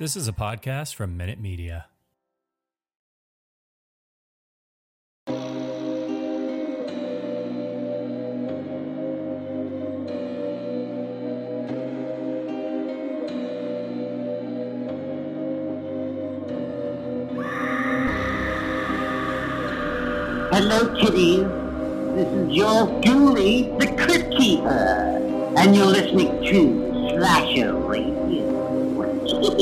This is a podcast from Minute Media. Hello, kitties. This is your Julie, the Crypt Keeper, and you're listening to Slasher Radio. Welcome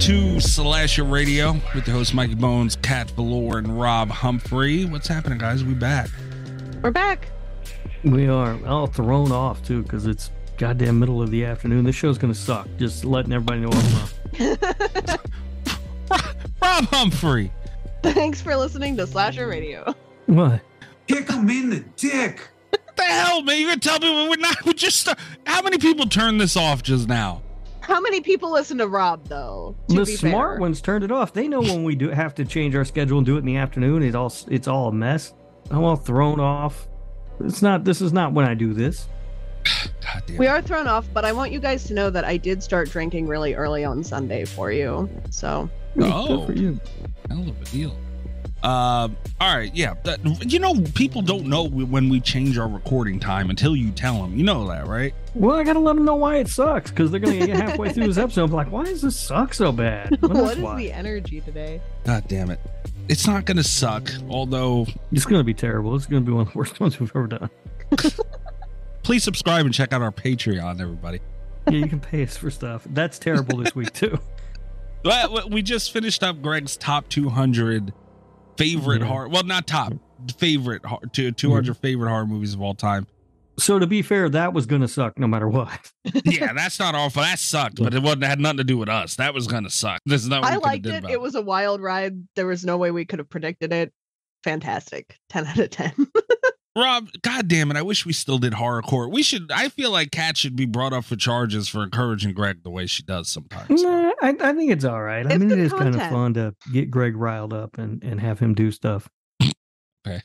to Slasher Radio with the host Mikey Bones, Cat Voleur, and Rob Humphrey. What's happening, guys? We back. We're back. We are all thrown off too because it's goddamn middle of the afternoon. This show's gonna suck. Just letting everybody know up Rob Humphrey. Thanks for listening to Slasher Radio. What? Kick him in the dick. What the hell, man? You're gonna tell me we're not? We just start, how many people turned this off just now? How many people listen to Rob though? to The be smart fair? ones turned it off. They know when we do have to change our schedule and do it in the afternoon. It's all it's all a mess. I'm all thrown off. It's not. This is not when I do this. God damn. We are thrown off, but I want you guys to know that I did start drinking really early on Sunday for you. So Oh. Good for you. Hell of a deal. Uh, all right, yeah. That, you know, people don't know when we change our recording time until you tell them. You know that, right? Well, I gotta let them know why it sucks because they're gonna get halfway through this episode. I'm like, why does this suck so bad? Well, what that's why. the energy today? God damn it. It's not gonna suck. Although, It's gonna be terrible. It's gonna be one of the worst ones we've ever done. please subscribe and check out our Patreon, everybody. Yeah, you can pay us for stuff. That's terrible this week too. Well, we just finished up Greg's top 200 favorite Yeah. horror. Well, not top favorite hor- two- 200 mm-hmm. favorite horror movies of all time. So to be fair, that was gonna suck no matter what. Yeah, that's not awful. That sucked, but it wasn't had nothing to do with us. That was gonna suck. This is not. What I we could've liked it. It was a wild ride. There was no way we could have predicted it. Fantastic. 10 out of 10. Rob. God damn it! I wish we still did horrorcore. We should. I feel like Kat should be brought up for charges for encouraging Greg the way she does sometimes. Nah, I, I think it's all right. I mean, it is good is kind of fun to get Greg riled up and, and have him do stuff. okay.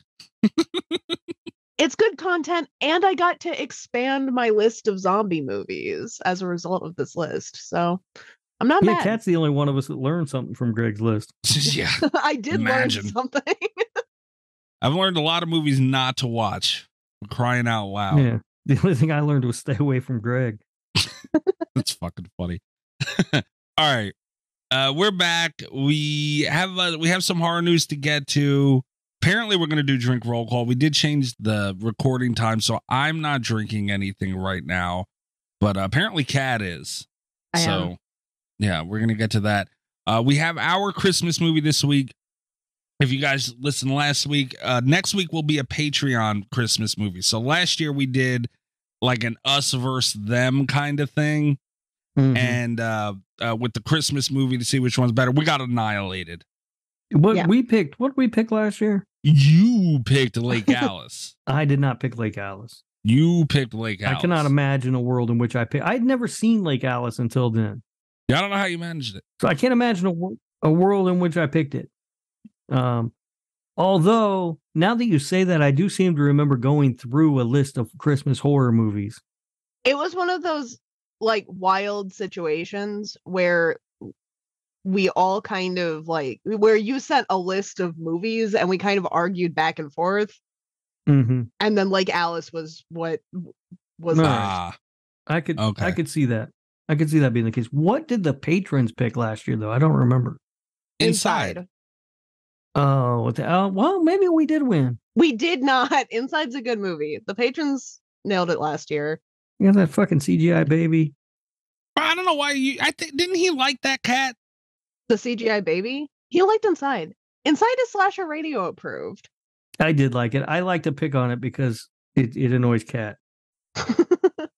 it's good content, and I got to expand my list of zombie movies as a result of this list. So I'm not Yeah, mad. Kat's the only one of us that learned something from Greg's list. yeah, I did Imagine. learn something. I've learned a lot of movies not to watch. I'm crying out loud. Yeah. The only thing I learned was stay away from Greg. That's fucking funny. All right. Uh, we're back. We have uh, we have some horror news to get to. Apparently, we're going to do drink roll call. We did change the recording time, so I'm not drinking anything right now. But uh, apparently, Cat is. I so, am. yeah, we're going to get to that. Uh, we have our Christmas movie this week. If you guys listened last week, uh, next week will be a Patreon Christmas movie. So last year we did like an us versus them kind of thing Mhm. and uh, uh with the Christmas movie to see which one's better. We got annihilated. what yeah. we picked, what did we pick last year? You picked Lake Alice. I did not pick Lake Alice. You picked Lake Alice. I cannot imagine a world in which I pick. I'd never seen Lake Alice until then. Yeah, I don't know how you managed it. So I can't imagine a, a world in which I picked it. Um, although now that you say that, I do seem to remember going through a list of Christmas horror movies. it was one of those like wild situations where we all kind of like where you sent a list of movies and we kind of argued back and forth hmm and then like alice was what was No. the- Ah, I could, Okay. I could see that. I could see that being the case. What did the patrons pick last year, though? I don't remember. inside. Oh, uh, well, maybe we did win. we did not inside's a good movie the patrons nailed it last year You got that fucking CGI baby. I don't know why you. I think didn't he like that cat? the cgi baby he liked inside inside is slasher radio approved I did like it. I like to pick on it because it, it annoys Cat.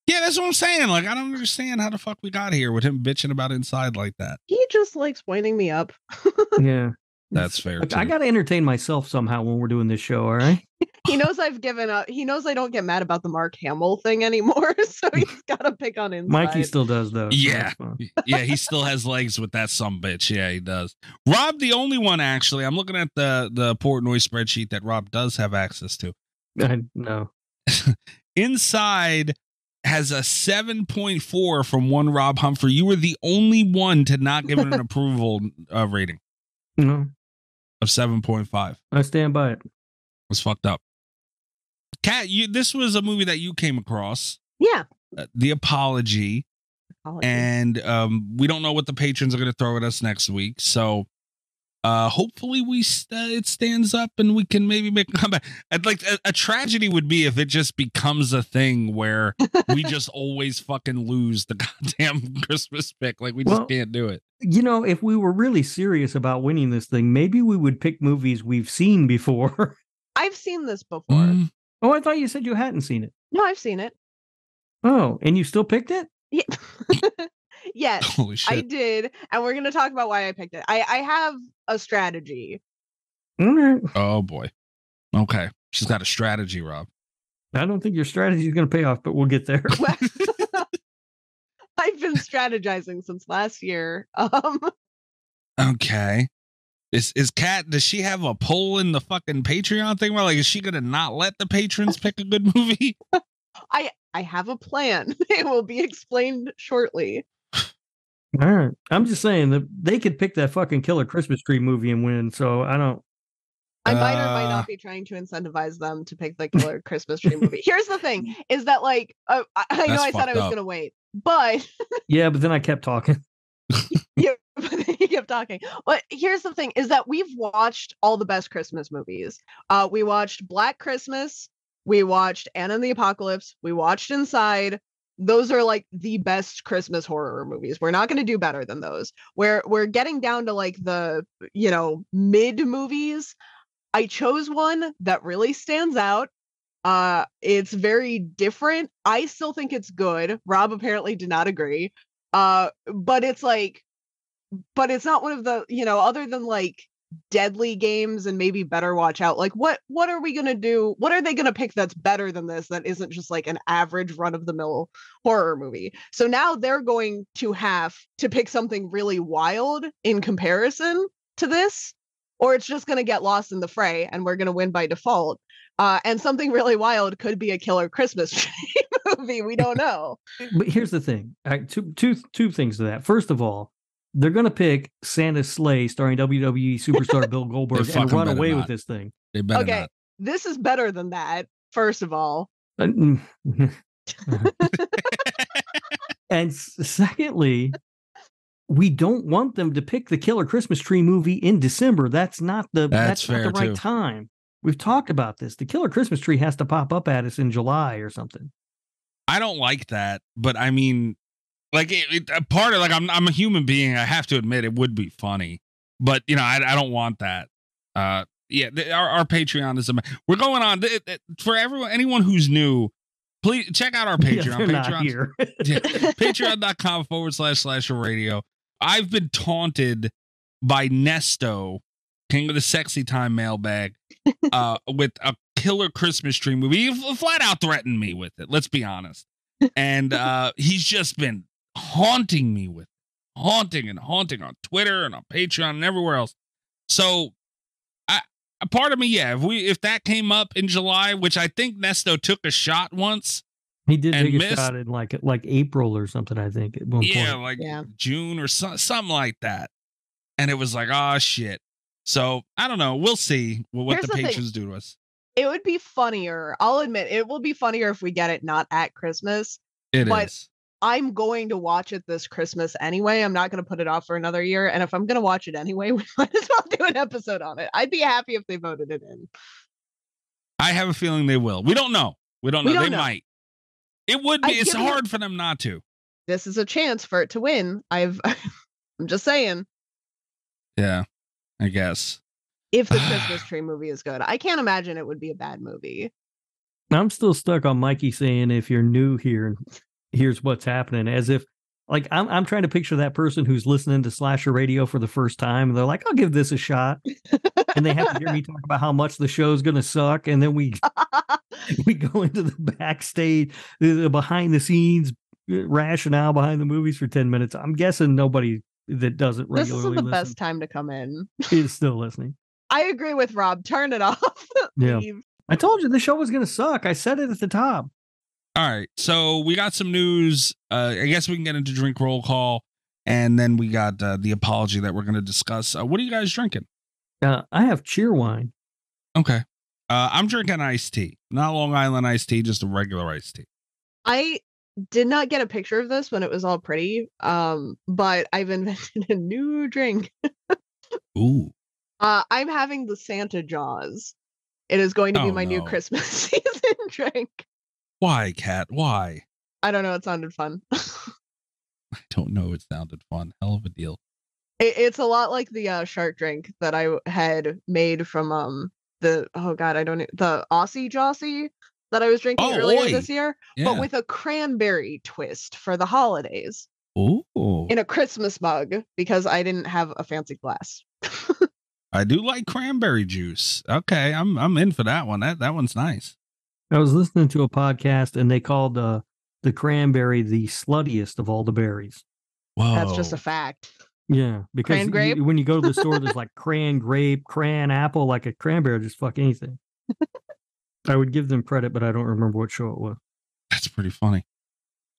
Yeah, that's what I'm saying. Like, I don't understand how the fuck we got here with him bitching about inside like that. he just likes winding me up Yeah. That's fair. Look, I got to entertain myself somehow when we're doing this show. All right. He knows I've given up. He knows I don't get mad about the Mark Hamill thing anymore, so he's got to pick on inside. Mikey still does though. Yeah. that's fine. yeah, he still has legs with that some bitch. Yeah, he does. Rob, the only one actually. I'm looking at the the Portnoy spreadsheet that Rob does have access to. I know. Inside has a 7.4 from one Rob Humphrey. You were the only one to not give it an approval uh, rating No, of 7.5. I stand by it. was fucked up. Kat, you this was a movie that you came across, Yeah. uh, The Apology, Apologies. and um, we don't know what the patrons are going to throw at us next week. So, uh, hopefully, we st- it stands up and we can maybe make a comeback. I'd like a, a tragedy would be if it just becomes a thing where we just always fucking lose the goddamn Christmas pick. Like we just Well, can't do it. You know, if we were really serious about winning this thing, maybe we would pick movies we've seen before. I've seen this before. Mm, oh, I thought you said you hadn't seen it. No, I've seen it. Oh, and you still picked it? Yeah. Yes, holy I did, and we're gonna talk about why I picked it. I I have a strategy. All right. oh boy. Okay, she's got a strategy, Rob. I don't think your strategy is going to pay off, but we'll get there. I've been strategizing since last year. Um, Okay. Is is Kat? Does she have a poll in the fucking Patreon thing? Where like, is she gonna not let the patrons pick a good movie? I I have a plan. It will be explained shortly. All right. I'm just saying that they could pick that fucking killer Christmas tree movie and win. So I don't. I might or might Uh. not be trying to incentivize them to pick the killer Christmas tree movie. Here's the thing: is that like uh, I, I know I said I was up. gonna wait, but Yeah, but then I kept talking. you, you kept talking. But here's the thing: is that we've watched all the best Christmas movies. Uh, we watched Black Christmas, we watched Anna and the Apocalypse, we watched Inside. Those are like the best Christmas horror movies. We're not going to do better than those. We're we're getting down to like the you know mid movies. I chose one that really stands out. Uh, it's very different. I still think it's good. Rob apparently did not agree. Uh, but it's like, but it's not one of the you know other than like deadly games and maybe better watch out like what what are we going to do what are they going to pick that's better than this that isn't just like an average run of the mill horror movie so now they're going to have to pick something really wild in comparison to this or it's just going to get lost in the fray and we're going to win by default uh, and something really wild could be a killer christmas movie we don't know But here's the thing. I, two, two, two things to that. First of all, they're going to pick Santa's Slay starring WWE superstar Bill Goldberg and fucking run away not. with this thing. They better okay not. this is better than that first of all Uh, mm. and secondly, we don't want them to pick the killer Christmas tree movie in December. That's not the That's that's, not the right too. time. We've talked about this. The killer Christmas tree has to pop up at us in July or something. I don't like that, but I mean, like, it, it, a part of like, I'm I'm a human being. I have to admit, it would be funny, but you know, I I don't want that. Uh, yeah, the, our our Patreon is a. We're going on th- th- for everyone, anyone who's new. Please check out our Patreon. they're Patreon here. Yeah, patreon.com forward slash slash radio. I've been taunted by Nesto, King of the Sexy Time mailbag, uh, with a killer Christmas tree movie. He flat out threatened me with it. Let's be honest. And uh, he's just been haunting me with it, haunting and haunting on Twitter and on Patreon and everywhere else. So, I a part of me, yeah, if we if that came up in July, which I think Nesto took a shot once, He did and take a missed- shot in like like April or something. I think at one yeah, point. like Yeah. June or so, something like that. And it was like, oh shit. So I don't know. We'll see what, what Here's the the patrons do to us. it would be funnier i'll admit it will be funnier if we get it not at christmas It is. But- i'm going to watch it this christmas anyway i'm not going to put it off for another year and if i'm going to watch it anyway we might as well do an episode on it i'd be happy if they voted it in I have a feeling they will. We don't know. We don't know. We don't they know. might. It would be. I've It's given it- hard for them not to. this is a chance for it to win i've i'm just saying Yeah, I guess. if the christmas tree movie is good i can't imagine it would be a bad movie I'm still stuck on Mikey saying if you're new here, here's what's happening, as if like I'm I'm trying to picture that person who's listening to slasher radio for the first time and they're like, I'll give this a shot. And they have to hear me talk about how much the show's gonna suck. And then we we go into the backstage, the, behind the scenes uh, rationale behind the movies for 10 minutes. I'm guessing nobody that doesn't this regularly isn't the listen best time to come in. is still listening. I agree with Rob. Turn it off. Yeah. I told you the show was gonna suck. I said it at the top. All right. So we got some news. Uh, I guess we can get into drink roll call. And then we got uh, the apology that we're going to discuss. Uh, what are you guys drinking? Uh, I have cheer wine. Okay. Uh, I'm drinking iced tea, not Long Island iced tea, just a regular iced tea. I did not get a picture of this when it was all pretty. Um, but I've invented a new drink. Ooh. Uh, I'm having the Santa Jaws. It is going to be Oh, my new. Christmas season drink. Why, Cat? Why? I don't know. It sounded fun. I don't know. It sounded fun. Hell of a deal. It, it's a lot like the uh, shark drink that I had made from um the oh god I don't e- the Aussie Jossie that I was drinking Oh, earlier oi. this year, Yeah. but with a cranberry twist for the holidays Ooh. in a Christmas mug because I didn't have a fancy glass. I do like cranberry juice. Okay, I'm I'm in for that one. That that one's nice. I was listening to a podcast and they called uh, the cranberry the sluttiest of all the berries. Wow. That's just a fact. Yeah, because Cran you- when you go to the store, there's like cran grape, cran apple, like a cranberry, just fuck anything. I would give them credit, but I don't remember what show it was. That's pretty funny.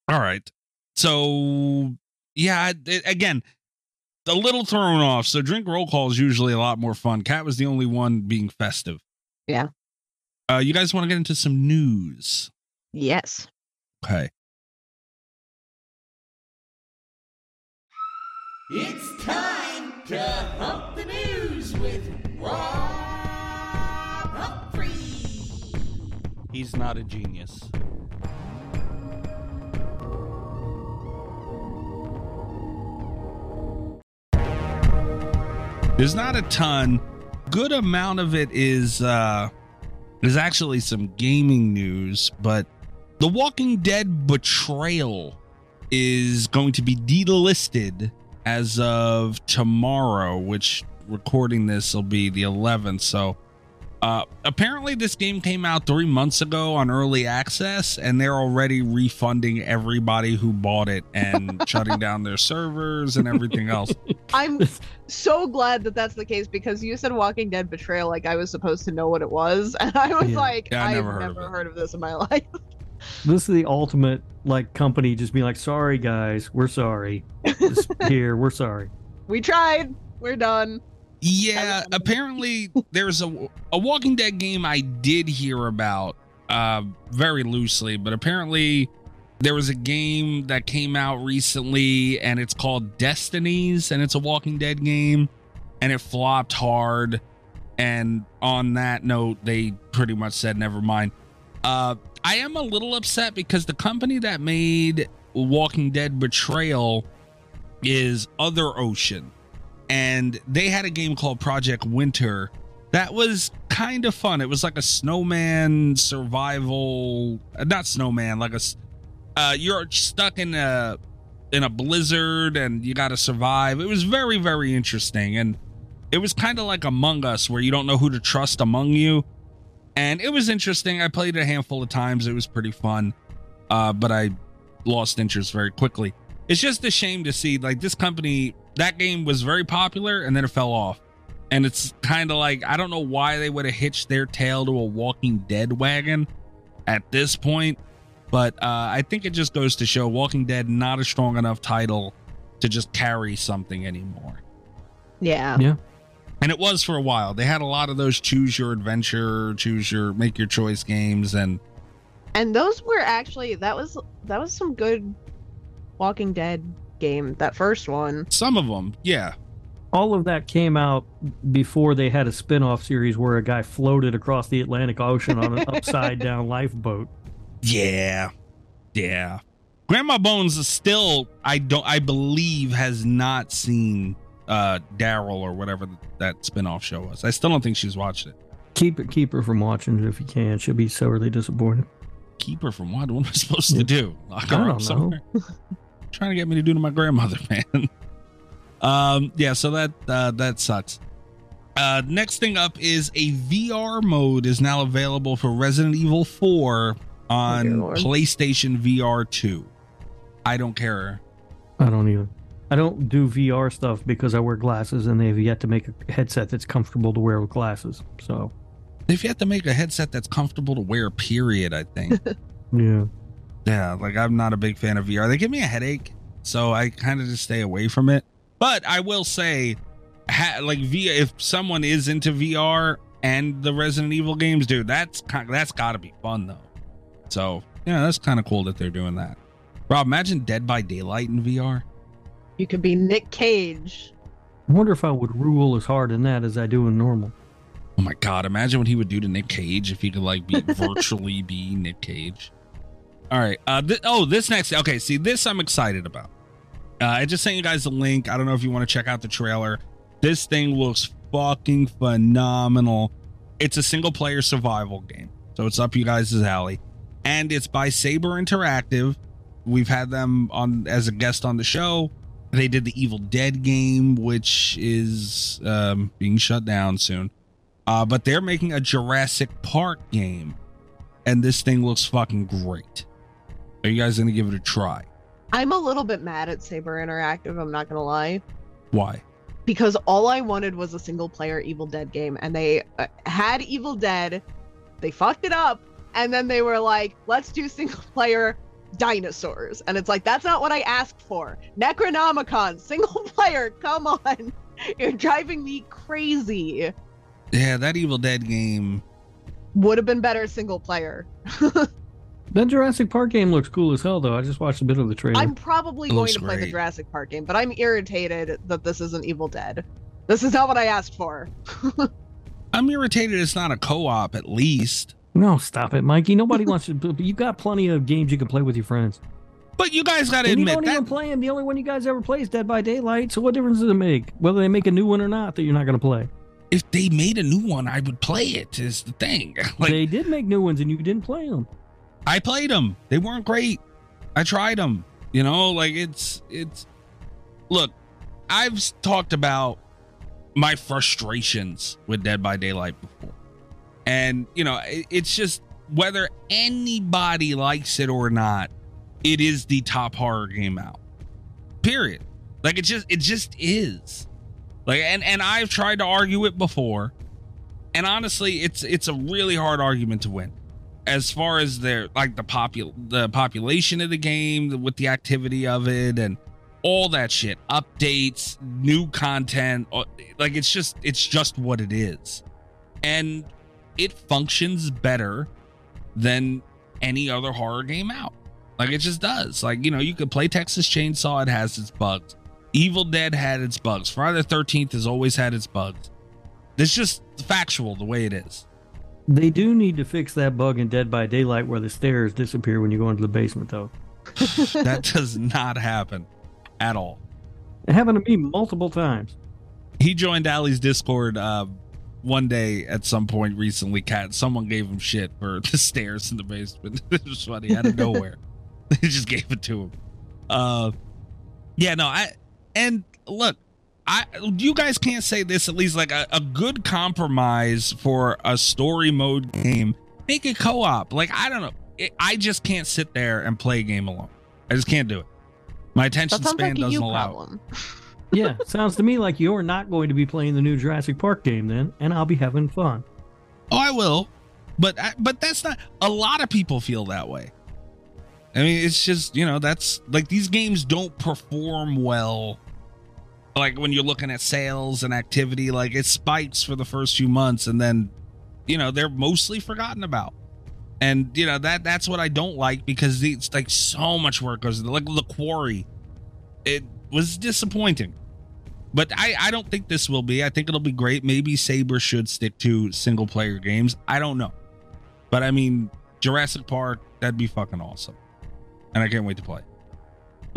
All right. So yeah, it, again, a little thrown off. So drink roll call is usually a lot more fun. Cat was the only one being festive. Yeah. Uh, you guys want to get into some news? Yes. Okay. It's time to hump the news with Rob Humphrey. He's not a genius. There's not a ton. Good amount of it is uh is actually some gaming news, but The Walking Dead Betrayal is going to be delisted as of tomorrow, which recording this will be the 11th. So uh, apparently, this game came out three months ago on early access, and they're already refunding everybody who bought it and shutting down their servers and everything else. I'm so glad that that's the case because you said Walking Dead Betrayal like I was supposed to know what it was, and I was Yeah. like, Yeah, I I've never never, heard of heard of this in my life. This is the ultimate like company just being like, sorry guys, we're sorry. Just here, we're sorry. we tried. We're done. Yeah, apparently there's a a Walking Dead game I did hear about uh very loosely, but apparently there was a game that came out recently and it's called Destinies and it's a Walking Dead game and it flopped hard. And on that note they pretty much said never mind. Uh I am a little upset because the company that made Walking Dead Betrayal is Other Ocean and they had a game called Project Winter that was kind of fun. It was like a snowman survival, not snowman, like a uh, you're stuck in a in a blizzard and you got to survive. It was very very interesting and it was kind of like Among Us where you don't know who to trust among you. And it was interesting. I played it a handful of times. It was pretty fun. Uh but I lost interest very quickly. It's just a shame to see like this company that game was very popular and then it fell off. And it's kind of like I don't know why they would have hitched their tail to a Walking Dead wagon at this point, but uh, I think it just goes to show Walking Dead not a strong enough title to just carry something anymore. Yeah. Yeah. And it was for a while. They had a lot of those choose your adventure, choose your make your choice games, and And those were actually that was that was some good Walking Dead game. That first one. some of them, yeah, All of that came out before they had a spin-off series where a guy floated across the Atlantic Ocean on an upside down lifeboat. Yeah. Yeah. Grandma Bones is still I don't I believe has not seen uh Daryl or whatever that spin-off show was. I still don't think she's watched it. Keep it keep her from watching it if you can. She'll be sorely disappointed. Keep her from what? What am I supposed to do? Lock her I up don't know. somewhere? trying to get me to do to my grandmother, man. um, yeah, so that uh, that sucks. Uh, next thing up is a VR mode is now available for Resident Evil 4 on dear PlayStation VR 2. I don't care. I don't either. I don't do VR stuff because I wear glasses and they've yet to make a headset that's comfortable to wear with glasses. So, If you have to make a headset that's comfortable to wear, period, I think. yeah. Yeah, like I'm not a big fan of VR. They give me a headache, so I kind of just stay away from it. But I will say, ha- like VR, if someone is into VR and the Resident Evil games, dude, that's kind that's got to be fun though. So yeah, that's kind of cool that they're doing that. Rob, imagine Dead by Daylight in VR. You could be Nick Cage. I wonder if I would rule as hard in that as I do in normal. Oh my god, imagine what he would do to Nick Cage if he could like be virtually be Nick Cage. All right. Uh th- oh, this next okay, see this I'm excited about. Uh, I just sent you guys a link. I don't know if you want to check out the trailer. This thing looks fucking phenomenal. It's a single player survival game. So it's up you guys' alley. And it's by Saber Interactive. We've had them on as a guest on the show. They did the Evil Dead game, which is um, being shut down soon. Uh, but they're making a Jurassic Park game, and this thing looks fucking great. Are you guys gonna give it a try? I'm a little bit mad at Saber Interactive, I'm not gonna lie. Why? Because all I wanted was a single player Evil Dead game, and they uh, had Evil Dead, they fucked it up, and then they were like, let's do single player dinosaurs. And it's like, that's not what I asked for. Necronomicon, single player, come on. You're driving me crazy. Yeah, that Evil Dead game. Would have been better single player. That Jurassic Park game looks cool as hell, though. I just watched a bit of the trailer. I'm probably going looks to play the. Jurassic Park game, but I'm irritated that this isn't Evil Dead. This is not what I asked for. I'm irritated. It's not a co-op, at least. No, stop it, Mikey. Nobody wants to. but You got plenty of games you can play with your friends. But you guys got to And you don't that even play them. The only one you guys ever play is Dead by Daylight. So what difference does it make whether they make a new one or not that you're not going to play? if they made a new one, I would play it. Is the thing. Like they did make new ones and you didn't play them. I played them. They weren't great. I tried them. You know, like it's it's. Look, I've talked about my frustrations with Dead by Daylight before, and you know, it, it's just whether anybody likes it or not, it is the top horror game out. Period. Like it just it just is. Like and and I've tried to argue it before, and honestly, it's it's a really hard argument to win as far as their like the popul the population of the game with the activity of it and all that shit updates new content uh, like it's just it's just what it is. And it functions better than any other horror game out. Like it just does. Like you know you could play texas chainsaw it has its bugs. Evil dead had its bugs. Friday the 13th has always had its bugs. It's just factual the way it is They do need to fix that bug in Dead by Daylight where the stairs disappear when you go into the basement, though. that does not happen at all. It happened to me multiple times. He joined Aly's Discord uh, one day at some point recently. Cat, someone gave him shit for the stairs in the basement. it was funny out of nowhere. they just gave it to him. Uh, yeah, no, I and look, I you guys can't say this at least like a, a good compromise for a story mode game. Make it co-op. Like I don't know, it, I just can't sit there and play a game alone. I just can't do it. My attention sounds span like a doesn't you allow. problem. Yeah, sounds to me like you're not going to be playing the new Jurassic Park game then, and I'll be having fun. Oh, I will, but I, but that's not. A lot of people feel that way. I mean, it's just you know that's like these games don't perform well. Like when you're looking at sales and activity, like it spikes for the first few months, and then you know they're mostly forgotten about. And you know that that's what I don't like because it's like so much work goes into like the quarry. It was disappointing. But I, I don't think this will be. I think it'll be great. Maybe Saber should stick to single player games. I don't know. But I mean, Jurassic Park, that'd be fucking awesome. And I can't wait to play.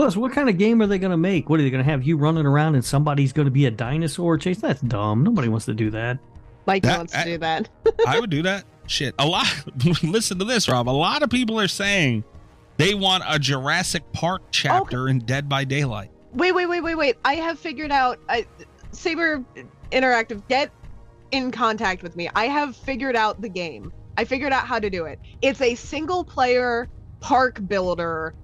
Plus, what kind of game are they going to make? What are they going to have you running around and somebody's going to be a dinosaur chase? That's dumb. Nobody wants to do that. Mike That- wants I- to do that. I would do that. Shit. A lot listen to this, Rob. A lot of people are saying They want a Jurassic Park chapter in Dead by Daylight. Wait, wait, wait, wait, wait. I have figured out. I, Saber Interactive, get in contact with me. I have figured out the game. I figured out how to do it. It's a single player park builder,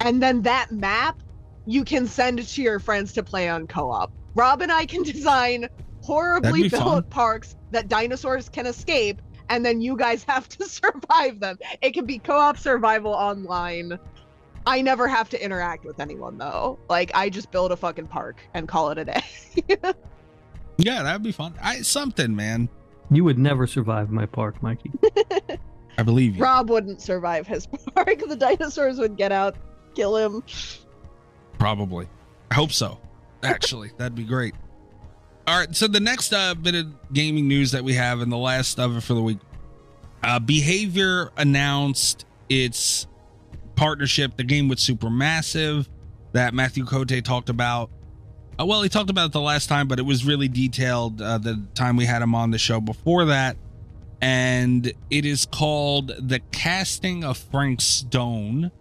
and then that map you can send to your friends to play on co op. Rob and I can design horribly built fun. parks that dinosaurs can escape, and then you guys have to survive them. It can be co op survival online. I never have to interact with anyone though. Like I just build a fucking park and call it a day. Yeah, that'd be fun. I something, man. You would never survive my park, Mikey. I believe you. Rob wouldn't survive his park. The dinosaurs would get out, kill him. Probably. I hope so. Actually, that'd be great. All right. So the next uh, bit of gaming news that we have, and the last of it for the week, uh, Behavior announced its partnership, the game with Supermassive that Mathieu Côté talked about. Uh, well, he talked about it the last time, but it was really detailed uh, the time we had him on the show before that. And it is called The Casting of Frank Stone.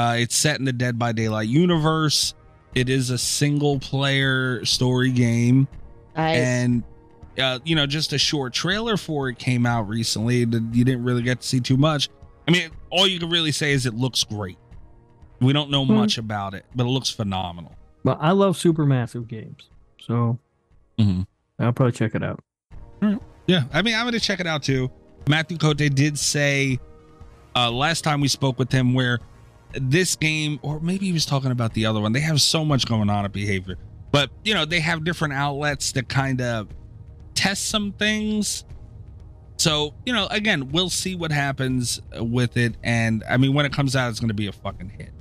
Uh, it's set in the Dead by Daylight universe. It is a single player story game. And, uh, you know, just a short trailer for it came out recently. You didn't really get to see too much. I mean, all you can really say is it looks great. We don't know Hmm. much about it, but it looks phenomenal. But I love supermassive games, so Mhm. I'll probably check it out. Yeah, I mean, I'm going to check it out too. Mathieu Côté did say uh, last time we spoke with him where this game, or maybe he was talking about the other one, they have so much going on at Behavior. But, you know, they have different outlets to kind of test some things. So, you know, again, we'll see what happens with it. And I mean, when it comes out, it's going to be a fucking hit.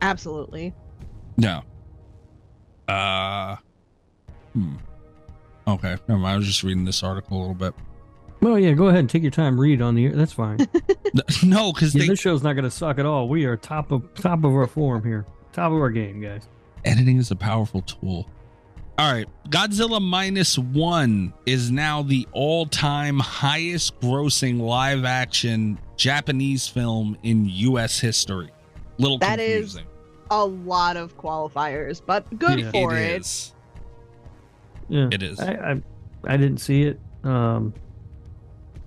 Absolutely. No. Uh, hmm. Okay, never mind. I was just reading this article a little bit. Well, yeah, go ahead and take your time, read on the air. That's fine. No, because Yeah, they this show's not going to suck at all. We are top of top of our form here, top of our game, guys. editing is a powerful tool. All right, Godzilla minus one is now the all-time highest grossing live action Japanese film in U.S. history. Little That is confusing. A lot of qualifiers, but good Yeah. for it it. is. Yeah, It is. I, I I didn't see it, um,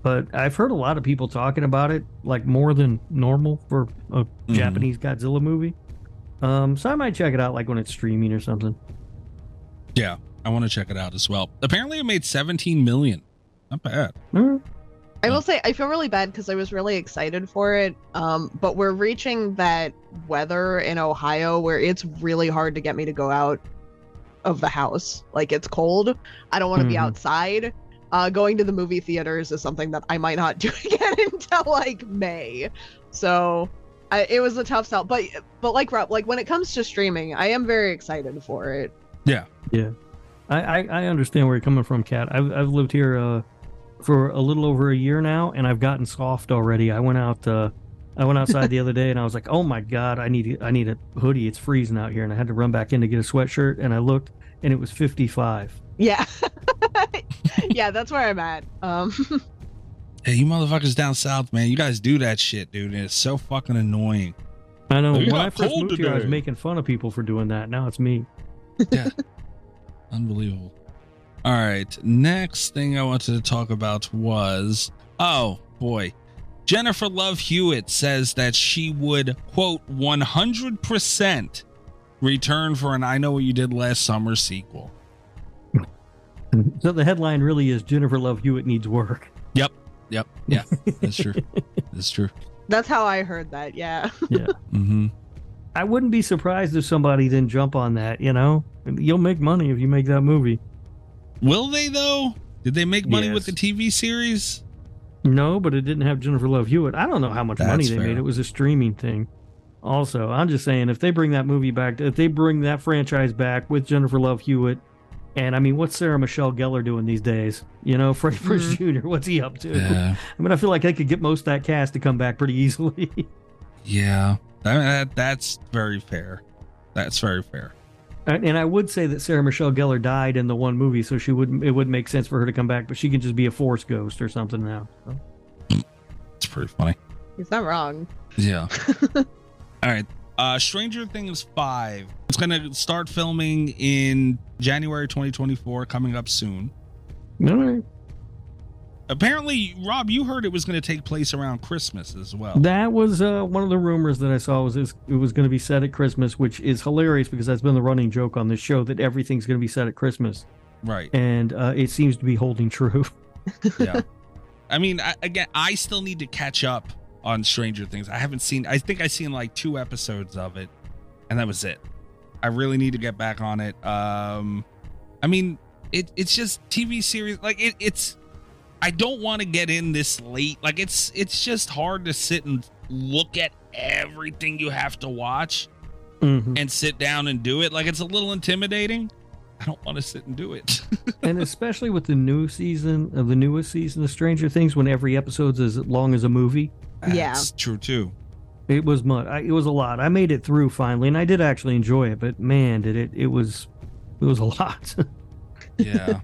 but I've heard a lot of people talking about it, like more than normal for a Mm-hmm. Japanese Godzilla movie. Um, so I might check it out, like when it's streaming or something. Yeah, I want to check it out as well. Apparently, it made 17 million. Not bad. Uh, I will say I feel really bad because I was really excited for it. Um, but we're reaching that weather in Ohio where it's really hard to get me to go out of the house. Like it's cold. I don't want to be Mhm. outside. Uh, going to the movie theaters is something that I might not do again until like May. So I, it was a tough sell. But but like Rob, like when it comes to streaming, I am very excited for it. Yeah, I, I I understand where you're coming from, Kat. I've I've lived here uh for a little over a year now, and I've gotten soft already. I went out uh I went outside the other day, and I was like, oh my god, I need I need a hoodie. It's freezing out here, and I had to run back in to get a sweatshirt, and I looked, and it was 55. Yeah. yeah, that's where I'm at. Um Hey, you motherfuckers down south, man, you guys do that shit, dude. And it's so fucking annoying. I know. It When I first cold moved here, I was making fun of people for doing that. Now it's me. Yeah. Unbelievable. All right. Next thing I wanted to talk about was oh boy. Jennifer Love Hewitt says that she would, quote, 100% return for an I Know What You Did Last Summer sequel. So the headline really is Jennifer Love Hewitt needs work. Yep. Yep. Yeah. That's true. That's true. that's how I heard that. Yeah. Mm-hmm. I wouldn't be surprised if somebody didn't jump on that. You know, you'll make money if you make that movie. Will they, though? Did they make money with the TV series? No, but it didn't have Jennifer Love Hewitt. I don't know how much money they fair. made. It was a streaming thing. Also, I'm just saying if they bring that movie back, if they bring that franchise back with Jennifer Love Hewitt, and I mean, what's Sarah Michelle Gellar doing these days? You know, Freddie Prinze Jr. What's he up to? Yeah. I mean, I feel like they could get most of that cast to come back pretty easily. Yeah. That, that, that's very fair. That's very fair. And and I would say that Sarah Michelle Gellar died in the one movie, so she wouldn't. It wouldn't make sense for her to come back, but she can just be a force ghost or something now. So. Mm, it's pretty funny. He's not wrong. Yeah. All right. Uh Stranger Things 5. It's going to start filming in January 2024 coming up soon. All right. Apparently, Rob, you heard it was going to take place around Christmas as well. That was uh, one of the rumors that I saw was it was going to be set at Christmas, which is hilarious because that's been the running joke on this show that everything's going to be set at Christmas, right. and uh, it seems to be holding true. Yeah. I mean, I, again, I still need to catch up on Stranger Things. I haven't seen I think I seen like two episodes of it and that was it. I really need to get back on it. Um I mean, it it's just TV series like it, it's I don't want to get in this late. Like it's it's just hard to sit and look at everything you have to watch Mhm. and sit down and do it. Like it's a little intimidating. I don't want to sit and do it. and especially with the new season of the newest season of Stranger Things, when every episode's as long as a movie, Yeah. That's true too. it was much. I, it was a lot. I made it through finally, and I did actually enjoy it. But man, did it! It was, it was a lot. Yeah.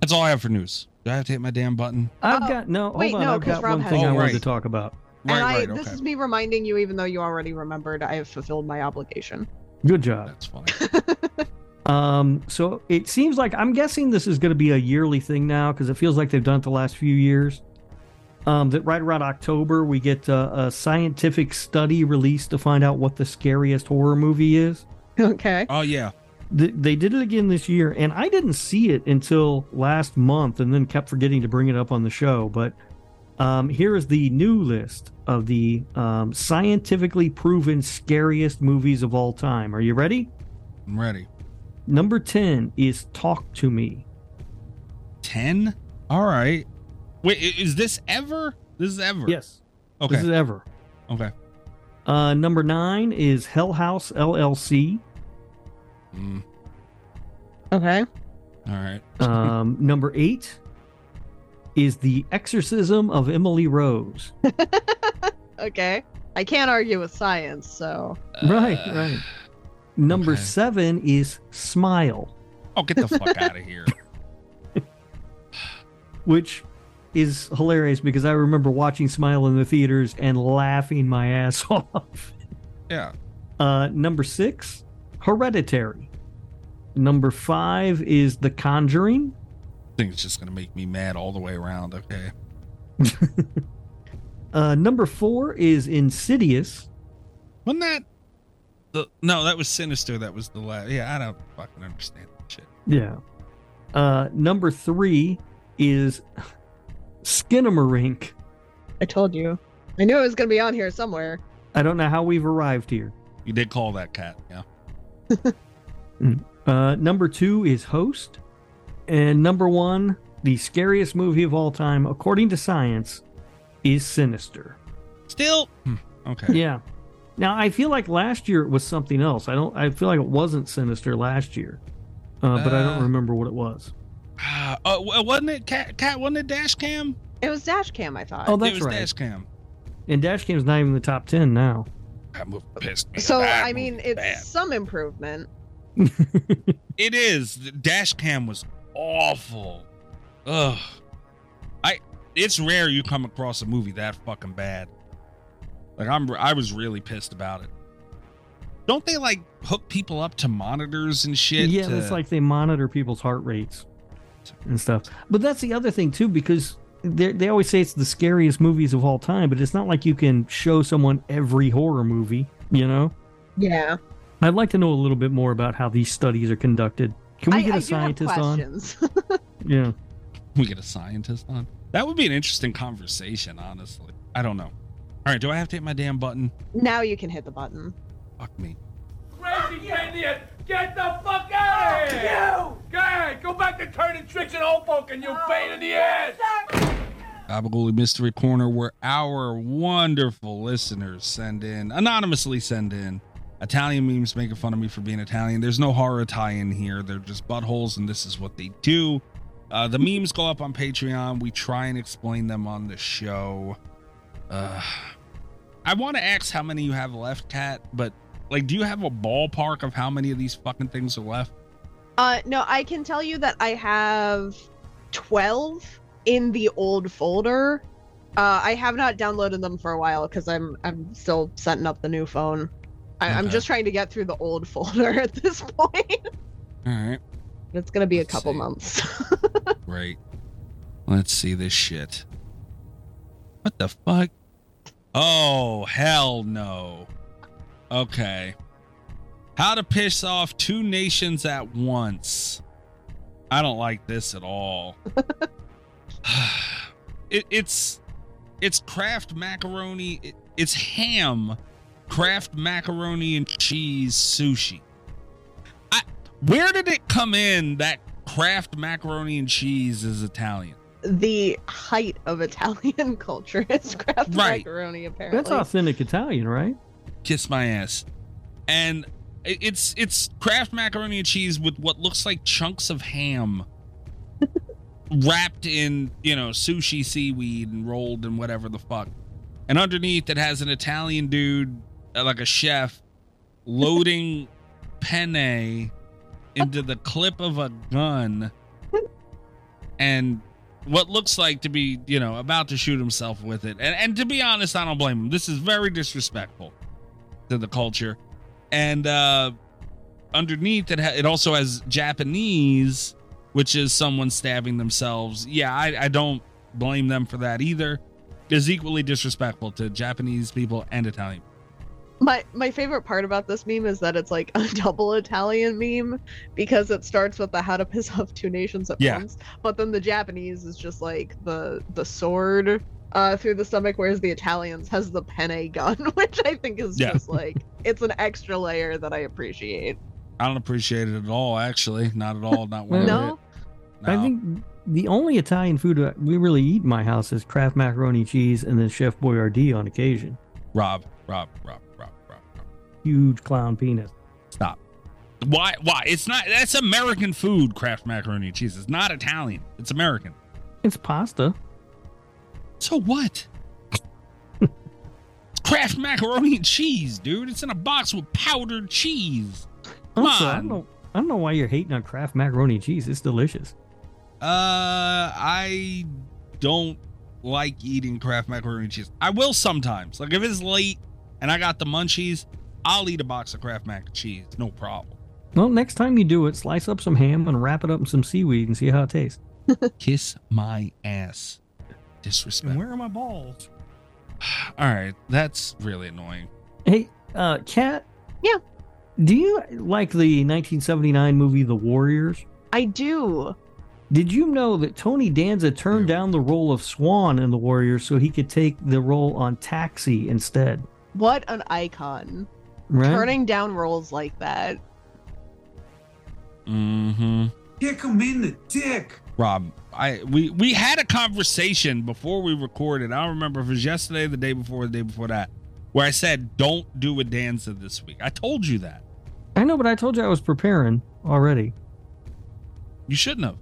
That's all I have for news. Do I have to hit my damn button? I've Oh, got no. Hold wait, on, no, I've 'cause got Rob one has- thing I wanted right. to talk about. Right, and I, right, this okay. is me reminding you, even though you already remembered, I have fulfilled my obligation. Good job. That's funny. Um, so it seems like I'm guessing this is going to be a yearly thing now because it feels like they've done it the last few years. Um, that right around October we get uh, a scientific study released to find out what the scariest horror movie is. okay. Oh yeah. Th- they did it again this year, and I didn't see it until last month, and then kept forgetting to bring it up on the show. But um, here is the new list of the um, scientifically proven scariest movies of all time. Are you ready? I'm ready. Number ten is Talk to Me. Ten? All right. Wait, is this ever? This is ever. Yes. Okay. This is ever. okay. Uh, number nine is Hell House LLC. Mm, Okay. all right. Um, number eight is The Exorcism of Emily Rose. Okay. I can't argue with science, so right, Uh, right. Number okay. seven is Smile, Oh, get the fuck out of here. which is hilarious because I remember watching Smile in the theaters and laughing my ass off. Yeah. Uh, number six, Hereditary. Number five is The Conjuring. I think it's just gonna make me mad all the way around. Okay. Uh, number four is Insidious. Wasn't that the no, that was sinister. That was the last yeah, I don't fucking understand that shit. Yeah. Uh, number three is Skinamarink. I told you. I knew it was gonna be on here somewhere. I don't know how we've arrived here. You did call that cat, yeah. Uh, number two is Host. And number one, the scariest movie of all time, according to science, is Sinister. Still Hmm, okay. Yeah. Now I feel like last year it was something else. I don't. I feel like it wasn't Sinister last year, uh, but I don't Uh, remember what it was. Uh, uh, wasn't it cat cat wasn't it dash cam? It was dash cam, I thought. Oh, it that's was right. dash cam. And Dashcam's not even in the top ten now. That movie pissed me. so That I mean it's bad. some improvement. It is. The dash cam was awful. Ugh. I. It's rare you come across a movie that fucking bad. Like I'm. I was really pissed about it. Don't they like hook people up to monitors and shit? Yeah, to- it's like they monitor people's heart rates and stuff. But that's the other thing too, because they they always say it's the scariest movies of all time, but it's not like you can show someone every horror movie. You know, Yeah. I'd like to know a little bit more about how these studies are conducted. Can we I, get I a do have scientist on? Yeah. we get a scientist on. That would be an interesting conversation, honestly. I don't know. All right, do I have to hit my damn button? now you can hit the button. Fuck me. Crazy idiot! Get the fuck out of here! You! Go ahead, go back to turning tricks in Hoboken, you'll pain in the ass! Gabaguli Mystery Corner, where our wonderful listeners send in, anonymously send in, Italian memes making fun of me for being Italian. There's no horror tie in here. They're just buttholes, and this is what they do. Uh, the memes go up on Patreon. We try and explain them on the show. Uh, I want to ask how many you have left, Kat, but like, do you have a ballpark of how many of these fucking things are left? Uh no, I can tell you that I have 12 in the old folder Uh, I have not downloaded them for a while because I'm I'm still setting up the new phone. I, I'm Okay. just trying to get through the old folder at this point. All right. it's gonna be Let's a couple see. months. Right. Let's see this shit. What the fuck? Oh, hell no. Okay. How to piss off two nations at once. I don't like this at all. it, it's it's Kraft macaroni. It, it's ham, Kraft macaroni and cheese sushi. I where did it come in that Kraft macaroni and cheese is Italian? the height of Italian culture is Kraft Right. macaroni. Apparently, That's authentic Italian, right? Kiss my ass. And it's it's Kraft macaroni and cheese with what looks like chunks of ham wrapped in, you know, sushi seaweed and rolled and whatever the fuck. And underneath it has an Italian dude, uh, like a chef, loading penne into the clip of a gun and what looks like to be, you know, about to shoot himself with it. And and to be honest, I don't blame him. This is very disrespectful to the culture. And uh underneath it ha- it also has Japanese, which is someone stabbing themselves. Yeah, I, I don't blame them for that either. Is equally disrespectful to Japanese people and Italian. My my favorite part about this meme is that it's like a double Italian meme because it starts with the how to piss off two nations at Yeah. once, but then the Japanese is just like the the sword uh, through the stomach, whereas the Italians has the penne gun, which I think is Yeah. just like it's an extra layer that I appreciate. I don't appreciate it at all, actually. Not at all. Not one No, bit. I think the only Italian food we really eat in my house is Kraft macaroni cheese and then Chef Boyardee on occasion. Rob, Rob, Rob, Rob, Rob, Rob. Huge clown penis. Stop. Why? Why? It's not. That's American food. Kraft macaroni and cheese. It's not Italian. It's American. It's pasta. So what? it's Kraft macaroni and cheese, dude. It's in a box with powdered cheese. Come Also, I on. don't know. I don't know why you're hating on Kraft macaroni and cheese. It's delicious. Uh, I don't like eating Kraft macaroni and cheese. I will sometimes. Like if it's late and I got the munchies, I'll eat a box of Kraft mac and cheese. No problem. Well, next time you do it, slice up some ham and wrap it up in some seaweed and see how it tastes. Kiss my ass. Disrespect. And where are my balls? All right, that's really annoying. Hey, uh, Cat. Yeah. Do you like the 1979 movie The Warriors? I do. Did you know that Tony Danza turned Yeah. down the role of Swan in The Warriors so he could take the role on Taxi instead? What an icon! Right? Turning down roles like that. Mm-hmm. Kick him in the dick. Rob, I we we had a conversation before we recorded. I don't remember if it was yesterday, the day before, the day before that, where I said don't do a danza this week. I told you that. I know, but I told you I was preparing already. You shouldn't have.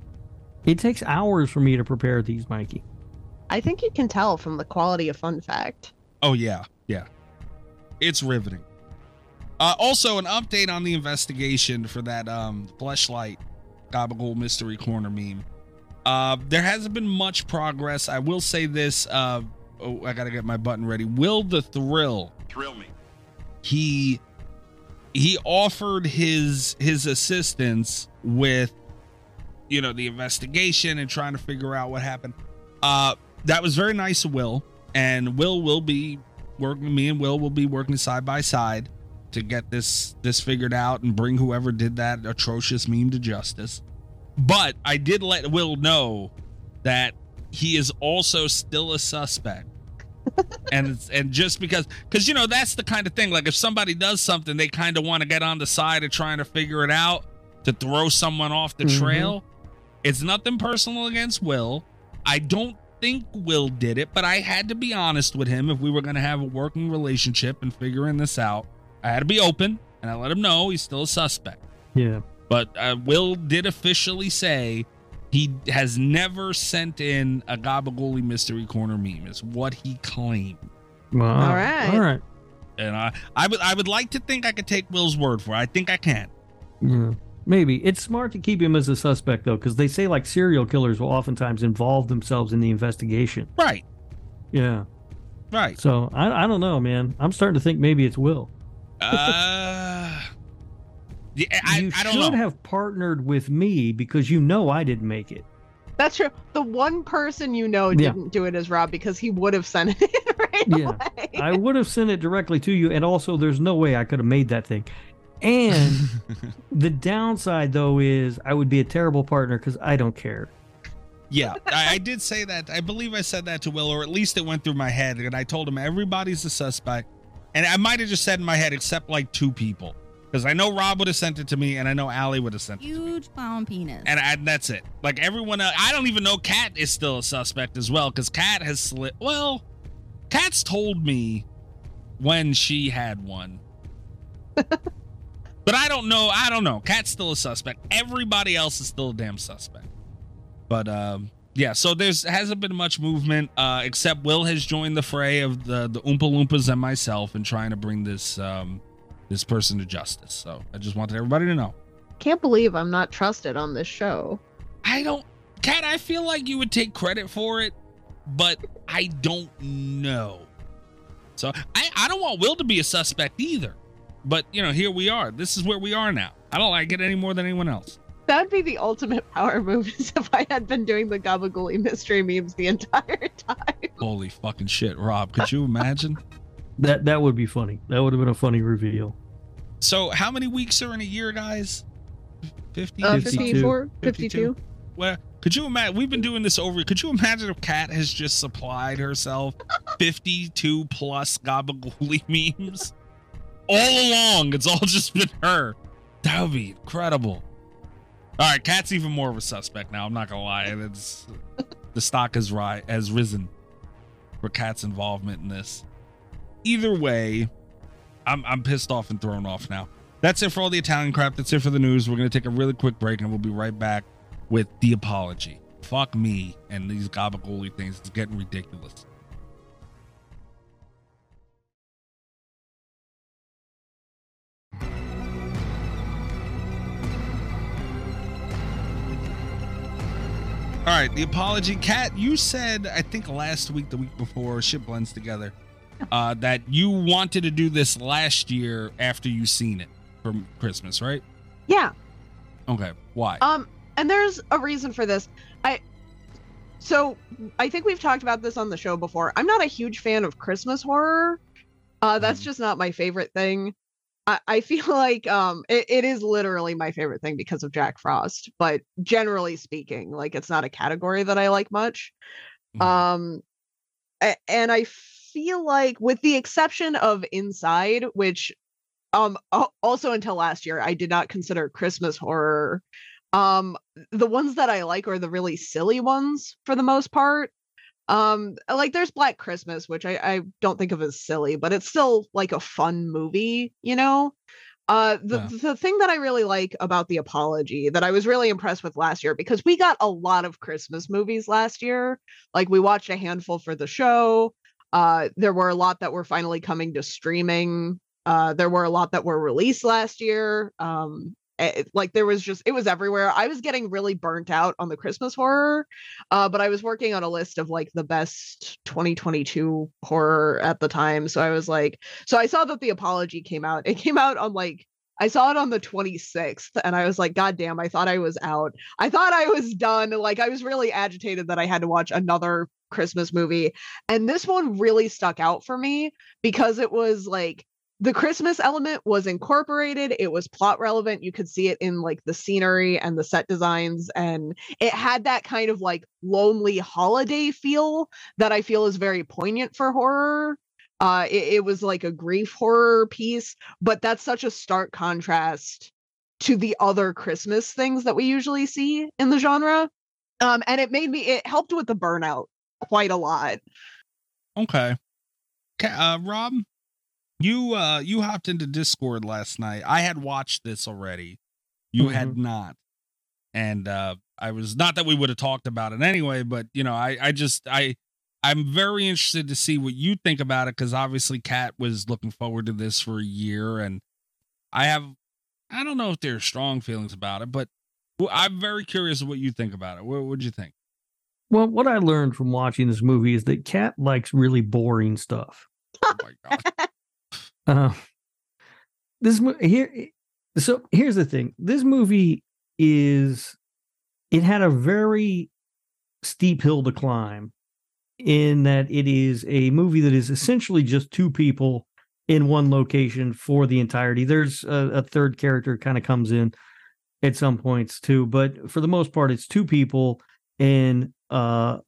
It takes hours for me to prepare these, Mikey. I think you can tell from the quality of fun fact. Oh yeah, yeah. It's riveting. Uh, also, an update on the investigation for that um fleshlight Gabagool mystery corner meme. Uh, there hasn't been much progress. I will say this. Uh, oh, I gotta get my button ready. Will the thrill Thrill me. he he offered his his assistance with you know the investigation and trying to figure out what happened uh that was very nice of will and will will be working me and will will be working side by side to get this this figured out and bring whoever did that atrocious meme to justice but i did let will know that he is also still a suspect. And and just because because you know that's the kind of thing like if somebody does something they kind of want to get on the side of trying to figure it out to throw someone off the Mhm. trail. It's nothing personal against will. I don't think will did it but i had to be honest with him if we were going to have a working relationship and figuring this out. I had to be open and i let him know he's still a suspect. Yeah. But uh, Will did officially say he has never sent in a Gabagooli Mystery Corner meme. Is what he claimed, Well, All right. All right. and I, I would, I would like to think I could take Will's word for it. I think I can. Yeah. Maybe it's smart to keep him as a suspect though, because they say like serial killers will oftentimes involve themselves in the investigation. Right. Yeah. Right. So I, I don't know, man. I'm starting to think maybe it's Will. Uh, yeah, I, you I don't should know. have partnered with me because you know I didn't make it. That's true. The one person you know didn't do it is Rob because he would have sent it right Yeah. away. I would have sent it directly to you, and also there's no way I could have made that thing. And the downside though is I would be a terrible partner because I don't care. Yeah, I, I did say that. I believe I said that to Will, or at least it went through my head. And I told him everybody's a suspect. And I might have just said in my head, except like two people. Because I know Rob would have sent it to me, and I know Aly would have sent it to me. Huge clown penis. And, I, that's it. Like everyone else, I don't even know Cat is still a suspect as well, because Cat has slid. Well, Cat's told me when she had one. but I don't know. I don't know. Cat's still a suspect. Everybody else is still a damn suspect. But um, yeah, so there's hasn't been much movement uh, except Will has joined the fray of the the Oompa Loompas and myself in trying to bring this um, this person to justice. So I just wanted everybody to know. Can't believe I'm not trusted on this show. I don't, Cat. I feel like you would take credit for it, but I don't know. So I I don't want Will to be a suspect either. But you know, here we are. This is where we are now. I don't like it any more than anyone else. That'd be the ultimate power move is if I had been doing the Gabagooli mystery memes the entire time. Holy fucking shit, Rob! Could you imagine? That that would be funny. That would have been a funny reveal. So, how many weeks are in a year, guys? 50? Uh, 52. 54, 52. 52. Well, could you imagine? We've been doing this over. Could you imagine if Cat has just supplied herself 52 plus Gabagooli memes all along? It's all just been her. That would be incredible. All right, Cat's even more of a suspect now. I'm not gonna lie. It's the stock has ri- has risen for Cat's involvement in this. Either way, I'm I'm pissed off and thrown off now. That's it for all the Italian crap. That's it for the news. We're gonna take a really quick break and we'll be right back with the apology. Fuck me and these gabagooli things. It's getting ridiculous. All right, the apology. Cat, you said, I think last week, the week before, shit blends together, uh, that you wanted to do this last year after you seen it from Christmas, right? Yeah. Okay. Why? Um, and there's a reason for this. I so I think we've talked about this on the show before. I'm not a huge fan of Christmas horror. Uh, that's Mhm. just not my favorite thing. I, I feel like um it, it is literally my favorite thing because of Jack Frost, but generally speaking, like it's not a category that I like much. Mhm. Um and I feel like with the exception of Inside, which um also until last year I did not consider Christmas horror. Um the ones that I like are the really silly ones for the most part. Um like there's Black Christmas, which I, I don't think of as silly, but it's still like a fun movie, you know? Uh the Yeah. the thing that I really like about the apology that I was really impressed with last year because we got a lot of Christmas movies last year. Like we watched a handful for the show. Uh there were a lot that were finally coming to streaming. Uh there were a lot that were released last year. Um it, like there was just it was everywhere. I was getting really burnt out on the Christmas horror. Uh but I was working on a list of like the best 2022 horror at the time. So I was like so I saw that the apology came out. It came out on like I saw it on the 26th and I was like, God damn, I thought I was out. I thought I was done. Like I was really agitated that I had to watch another Christmas movie. And this one really stuck out for me because it was like the Christmas element was incorporated. It was plot relevant. You could see it in like the scenery and the set designs. And it had that kind of like lonely holiday feel that I feel is very poignant for horror. Uh, it, it was like a grief horror piece, but that's such a stark contrast to the other Christmas things that we usually see in the genre. Um, and it made me, it helped with the burnout quite a lot. Okay. Ca- Uh, Rob, you uh you hopped into Discord last night. I had watched this already. You had not. And uh I was not that we would have talked about it anyway, but you know, I I just I I'm very interested to see what you think about it because obviously Cat was looking forward to this for a year and I have I don't know if there are strong feelings about it, but I'm very curious what you think about it. What would you think? Well, what I learned from watching this movie is that Cat likes really boring stuff. Oh my god. Uh, this here, so here's the thing: this movie is it had a very steep hill to climb in that it is a movie that is essentially just two people in one location for the entirety. There's a, a third character kind of comes in at some points too, but for the most part, it's two people in uh,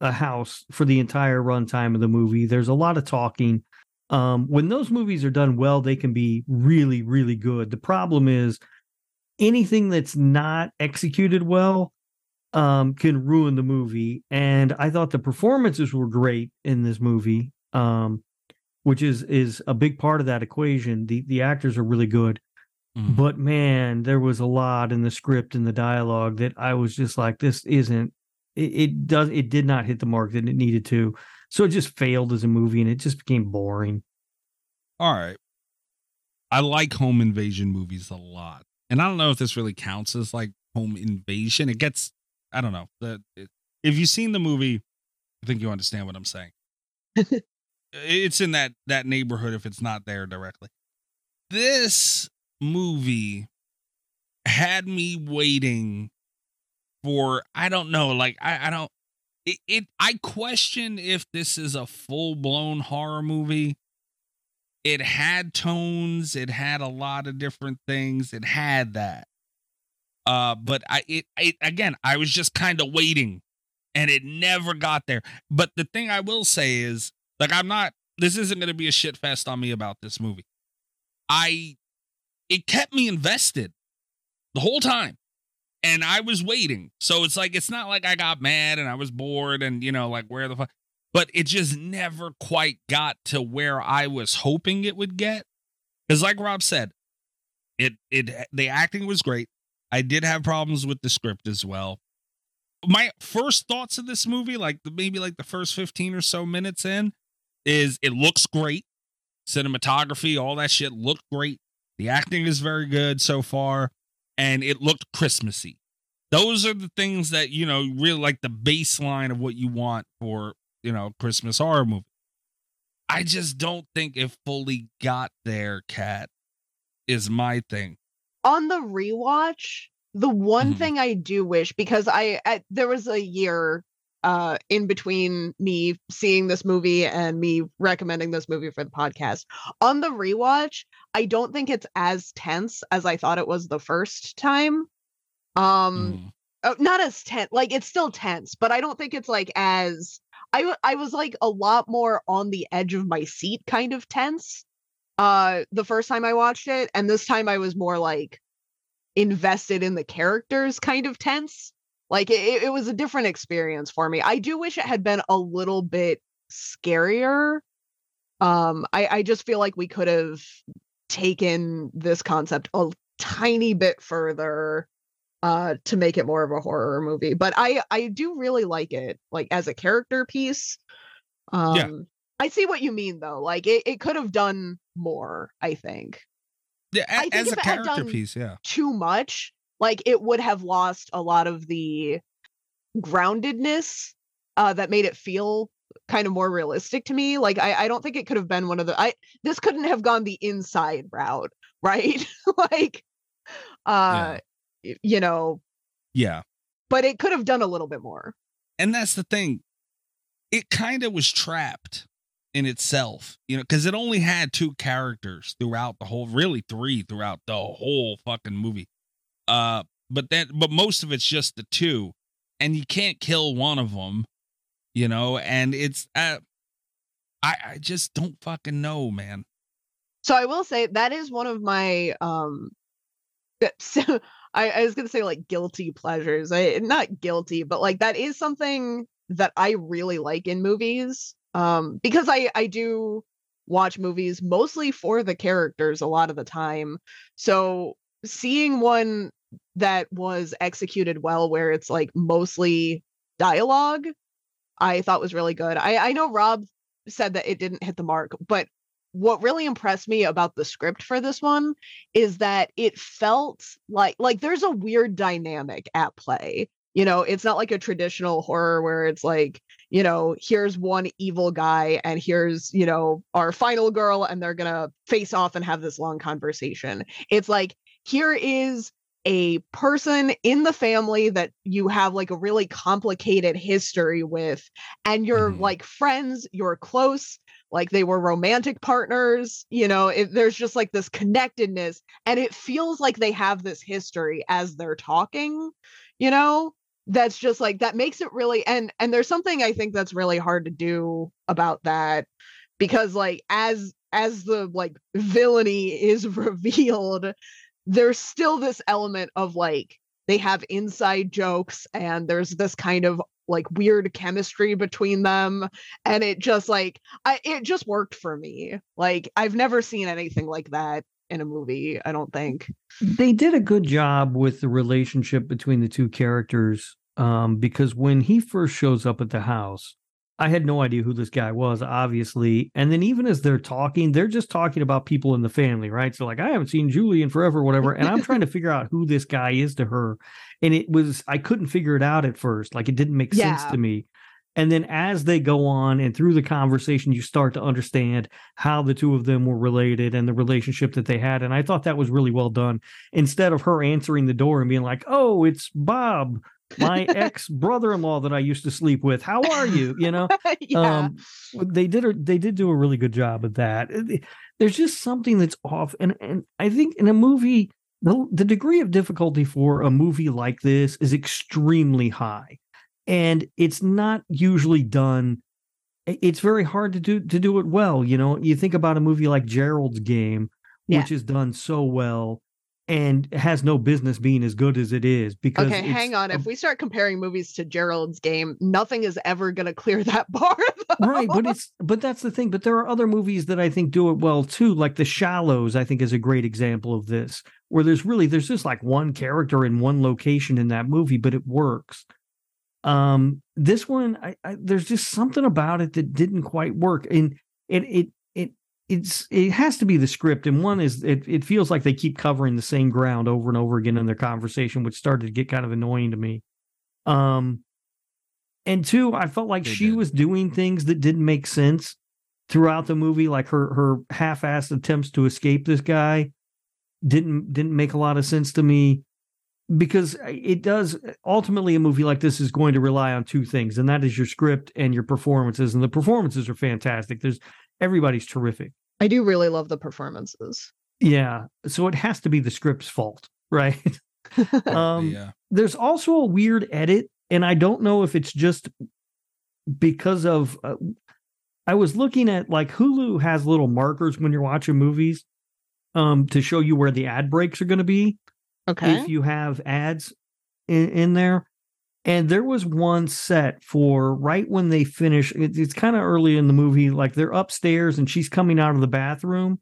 a house for the entire runtime of the movie. There's a lot of talking. Um, when those movies are done well, they can be really, really good. The problem is anything that's not executed well um, can ruin the movie. And I thought the performances were great in this movie, um, which is is a big part of that equation. The the actors are really good, Mhm. but man, there was a lot in the script and the dialogue that I was just like, this isn't. It, it does. It did not hit the mark that it needed to. So it just failed as a movie, and it just became boring. All right. I like home invasion movies a lot. And I don't know if this really counts as like home invasion. It gets I don't know. The it, if you've seen the movie, I think you understand what I'm saying. it's in that that neighborhood if it's not there directly. This movie had me waiting for I don't know, like I, I don't it, it I question if this is a full-blown horror movie. It had tones it had a lot of different things it had that. Uh but i it, it again i was just kind of waiting and it never got there. But the thing i will say is like i'm not this isn't going to be a shit fest on me about this movie. I it kept me invested the whole time and i was waiting so it's like it's not like i got mad and i was bored and you know like where the fuck but it just never quite got to where I was hoping it would get. Because, like Rob said, it it the acting was great. I did have problems with the script as well. My first thoughts of this movie, like maybe like the first fifteen or so minutes in, is it looks great. Cinematography, all that shit looked great. The acting is very good so far, and it looked Christmassy. Those are the things that you know really like the baseline of what you want for you know Christmas horror movie. I just don't think it fully got there, Cat. Is my thing. on the rewatch, the one Mhm. thing I do wish because I, I there was a year uh in between me seeing this movie and me recommending this movie for the podcast. On the rewatch, I don't think it's as tense as I thought it was the first time. Um Mm. not as tense like it's still tense, but I don't think it's like as I I was like a lot more on the edge of my seat kind of tense uh the first time I watched it and this time I was more like invested in the characters kind of tense like it, it was a different experience for me. I do wish it had been a little bit scarier. Um i i just feel like we could have taken this concept a tiny bit further uh to make it more of a horror movie but i i do really like it like as a character piece. Um i see what you mean though. Like it, it could have done more i think. Yeah, a- I think as a character piece, yeah. too much, like it would have lost a lot of the groundedness uh, that made it feel kind of more realistic to me. Like I, I don't think it could have been one of the I this couldn't have gone the inside route, right? like uh y- you know, Yeah. but it could have done a little bit more. and that's the thing it kind of was trapped in itself you know because it only had two characters throughout the whole really three throughout the whole fucking movie uh but then but most of it's just the two and you can't kill one of them you know and it's uh i i just don't fucking know man So I will say that is one of my um so I, I was gonna say like guilty pleasures. I not guilty, but like that is something that I really like in movies. Um because I I do watch movies mostly for the characters a lot of the time. So seeing one that was executed well where it's like mostly dialogue, I thought was really good. I I know Rob said that it didn't hit the mark, but what really impressed me about the script for this one is that it felt like like there's a weird dynamic at play You know, it's not like a traditional horror where it's like, you know, here's one evil guy and here's, you know, our final girl and they're to face off and have this long conversation. It's like, here is a person in the family that you have like a really complicated history with and you're Mhm. like friends you're close like they were romantic partners you know it, there's just like this connectedness and it feels like they have this history as they're talking you know that's just like that makes it really and and there's something i think that's really hard to do about that because like as as the like villainy is revealed there's still this element of like they have inside jokes and there's this kind of like weird chemistry between them and it just like I it just worked for me. Like I've never seen anything like that in a movie, I don't think. they did a good job with the relationship between the two characters um, because when he first shows up at the house i had no idea who this guy was obviously. And then even as they're talking they're just talking about people in the family right? So like i haven't seen julie in forever whatever. And i'm trying to figure out who this guy is to her. And it was i couldn't figure it out at first. Like it didn't make sense to me. And then as they go on and through the conversation you start to understand how the two of them were related and the relationship that they had. And i thought that was really well done. Instead of her answering the door and being like, "Oh, it's Bob, my ex brother-in-law that I used to sleep with. How are you?" You know, yeah. um, they did a, they did do a really good job of that. There's just something that's off, and and I think in a movie, the the degree of difficulty for a movie like this is extremely high, and it's not usually done. It's very hard to do to do it well. You know, you think about a movie like Gerald's Game, Yeah. which is done so well and has no business being as good as it is because Okay, hang on. If we start comparing movies to Gerald's game, nothing is ever going to clear that bar. though. right but it's but that's the thing but there are other movies that i think do it well too like the shallows i think is a great example of this where there's really there's just like one character in one location in that movie but it works um this one I, I there's just something about it that didn't quite work and it it it it's it has to be the script and one is it, it feels like they keep covering the same ground over and over again in their conversation which started to get kind of annoying to me um and two i felt like They she did. was doing things that didn't make sense throughout the movie like her her half-assed attempts to escape this guy didn't didn't make a lot of sense to me because it does ultimately a movie like this is going to rely on two things and that is your script and your performances and the performances are fantastic there's everybody's terrific I do really love the performances. yeah so it has to be the script's fault right um yeah. there's also a weird edit and i don't know if it's just because of uh, i was looking at like hulu has little markers when you're watching movies um to show you where the ad breaks are going to be Okay. if you have ads in, in there and there was one set for right when they finish it, it's kind of early in the movie like they're upstairs and she's coming out of the bathroom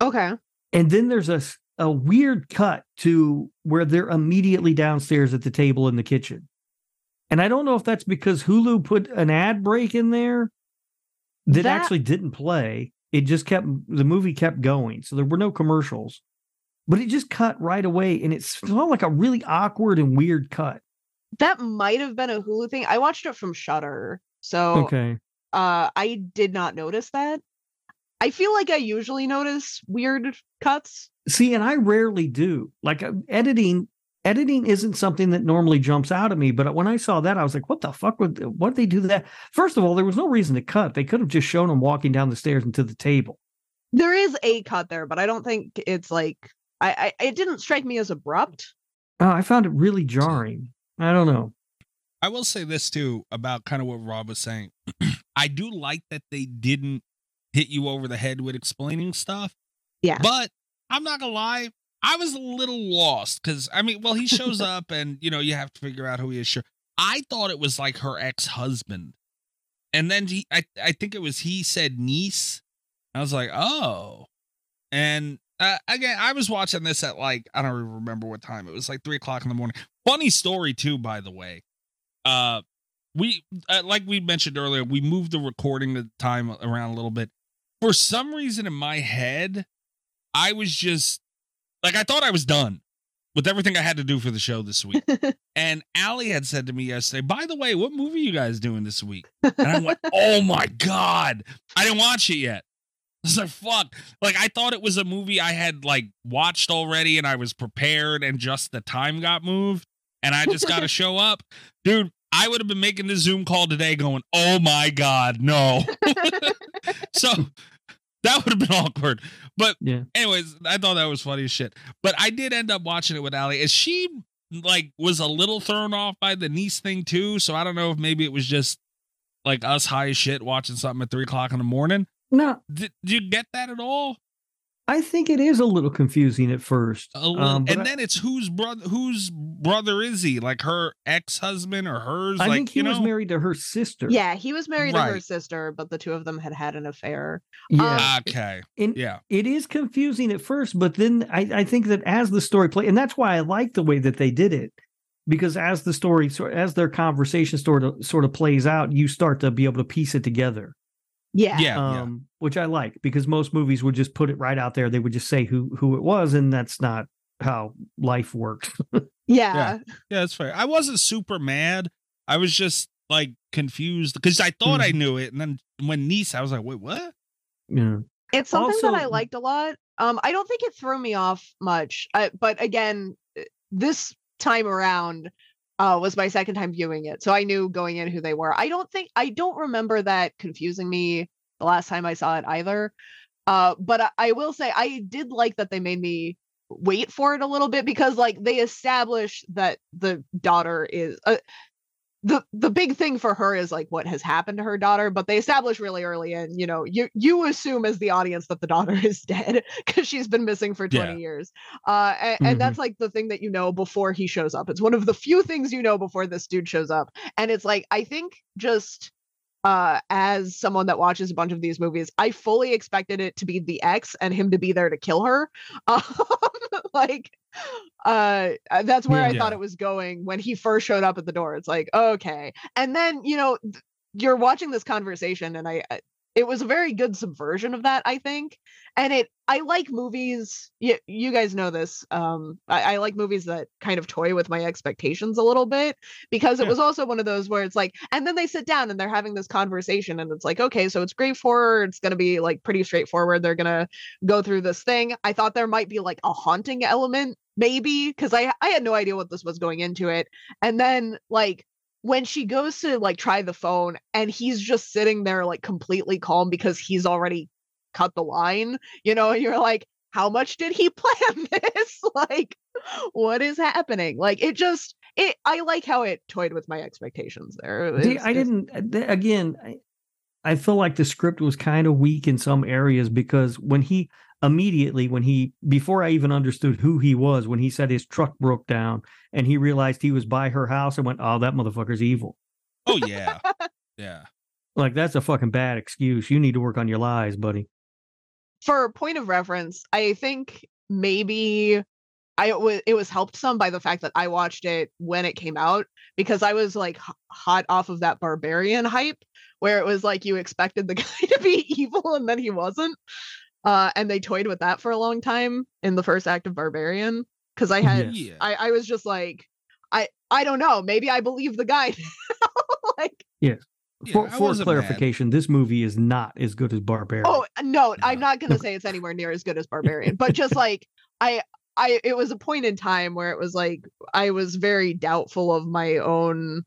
okay. and then there's a, a weird cut to where they're immediately downstairs at the table in the kitchen. And I don't know if that's because Hulu put an ad break in there that, That- actually didn't play. It just kept the movie kept going. So there were no commercials. But it just cut right away and it felt like a really awkward and weird cut. That might have been a Hulu thing. I watched it from Shudder. So Okay. uh I did not notice that. I feel like I usually notice weird cuts. See, and I rarely do. Like uh, editing, editing isn't something that normally jumps out at me. But when I saw that, I was like, "What the fuck would? What did they do that?" First of all, there was no reason to cut. They could have just shown him walking down the stairs and to the table. There is a cut there, but I don't think it's like I, I it didn't strike me as abrupt. Oh, I found it really jarring. I don't know. I will say this too about kind of what Rob was saying. I do like that they didn't hit you over the head with explaining stuff. Yeah. But I'm not gonna lie, I was a little lost because I mean, well, he shows up and you know you have to figure out who he is. Sure, I thought it was like her ex husband, and then he, I, I think it was he said niece. I was like, oh, and uh, again, I was watching this at like I don't even remember what time. It was like three o'clock in the morning. Funny story too, by the way. Uh, we uh, like we mentioned earlier, we moved the recording the time around a little bit. For some reason, in my head, I was just like I thought I was done. with everything I had to do for the show this week. and Aly had said to me yesterday, by the way, what movie you guys doing this week? And I went, oh my God. I didn't watch it yet. I was like, fuck. Like, I thought it was a movie I had like watched already and I was prepared and just the time got moved and I just got to show up. Dude, I would have been making the Zoom call today going, oh my God, no. so that would have been awkward. But Yeah. anyways, I thought that was funny as shit. But I did end up watching it with Aly. And she like was a little thrown off by the niece thing too. So I don't know if maybe it was just like us high as shit watching something at three o'clock in the morning. No, Did, did you get that at all? I think it is a little confusing at first. Little, Um, and I- then it's whose brother whose brother is he? Like her ex husband or hers? I like think he you was know? married to her sister. yeah, he was married to her sister, but the two of them had had an affair. yeah. Um, ah, okay. And Yeah. it is confusing at first, but then I, I think that as the story play, and that's why I like the way that they did it, because as the story, sort as their conversation sort of sort of plays out, you start to be able to piece it together. Yeah. Yeah. yeah. Um, which I like because most movies would just put it right out there. They would just say who who it was, and that's not how life works. Yeah. Yeah, that's fair. I wasn't super mad. I was just like confused because I thought I Mhm. knew it, and then when niece, I was like, "Wait, what?" yeah. It's something that I liked a lot. Um, I don't think it threw me off much. Uh, but again, uh, this time around uh, was my second time viewing it, so I knew going in who they were. I don't think I don't remember that confusing me the last time I saw it either. Uh, but I, I will say I did like that they made me wait for it a little bit because like they establish that the daughter is uh, the the big thing for her is like what has happened to her daughter but they establish really early in you know you you assume as the audience that the daughter is dead because she's been missing for 20 Yeah. years uh and, and that's like the thing that you know before he shows up it's one of the few things you know before this dude shows up and it's like i think just uh as someone that watches a bunch of these movies i fully expected it to be the ex and him to be there to kill her. Um, like uh uh, that's where i Yeah. thought it was going when he first showed up at the door. It's like okay. And then you know th- you're watching this conversation and i I- it was a very good subversion of that i think and it i like movies you, you guys know this um I, I like movies that kind of toy with my expectations a little bit because it Yeah. was also one of those where it's like and then they sit down and they're having this conversation and it's like okay so it's great for her it's going to be like pretty straightforward they're going to go through this thing i thought there might be like a haunting element maybe because i i had no idea what this was going into it and then like when she goes to like try the phone and he's just sitting there like completely calm because he's already cut the line you know and you're like how much did he plan this like what is happening like it just it i like how it toyed with my expectations there See, I didn't. uh, Again, I, I feel like the script was kind of weak in some areas because when he immediately, when he before I even understood who he was, when he said his truck broke down and he realized he was by her house, I went, "Oh, that motherfucker's evil." Oh yeah, yeah. Like that's a fucking bad excuse. You need to work on your lies, buddy. for point of reference, I think maybe I it was it was helped some by the fact that I watched it when it came out because I was like h- hot off of that barbarian hype where it was like you expected the guy to be evil and then he wasn't. Uh, and they toyed with that for a long time in the first act of Barbarian because I had Yeah. I I was just like I I don't know maybe I believe the guy now. like for I for wasn't mad. clarification, this movie is not as good as Barbarian. Oh no, I'm not gonna say it's anywhere near as good as Barbarian, but just like I I it was a point in time where it was like I was very doubtful of my own,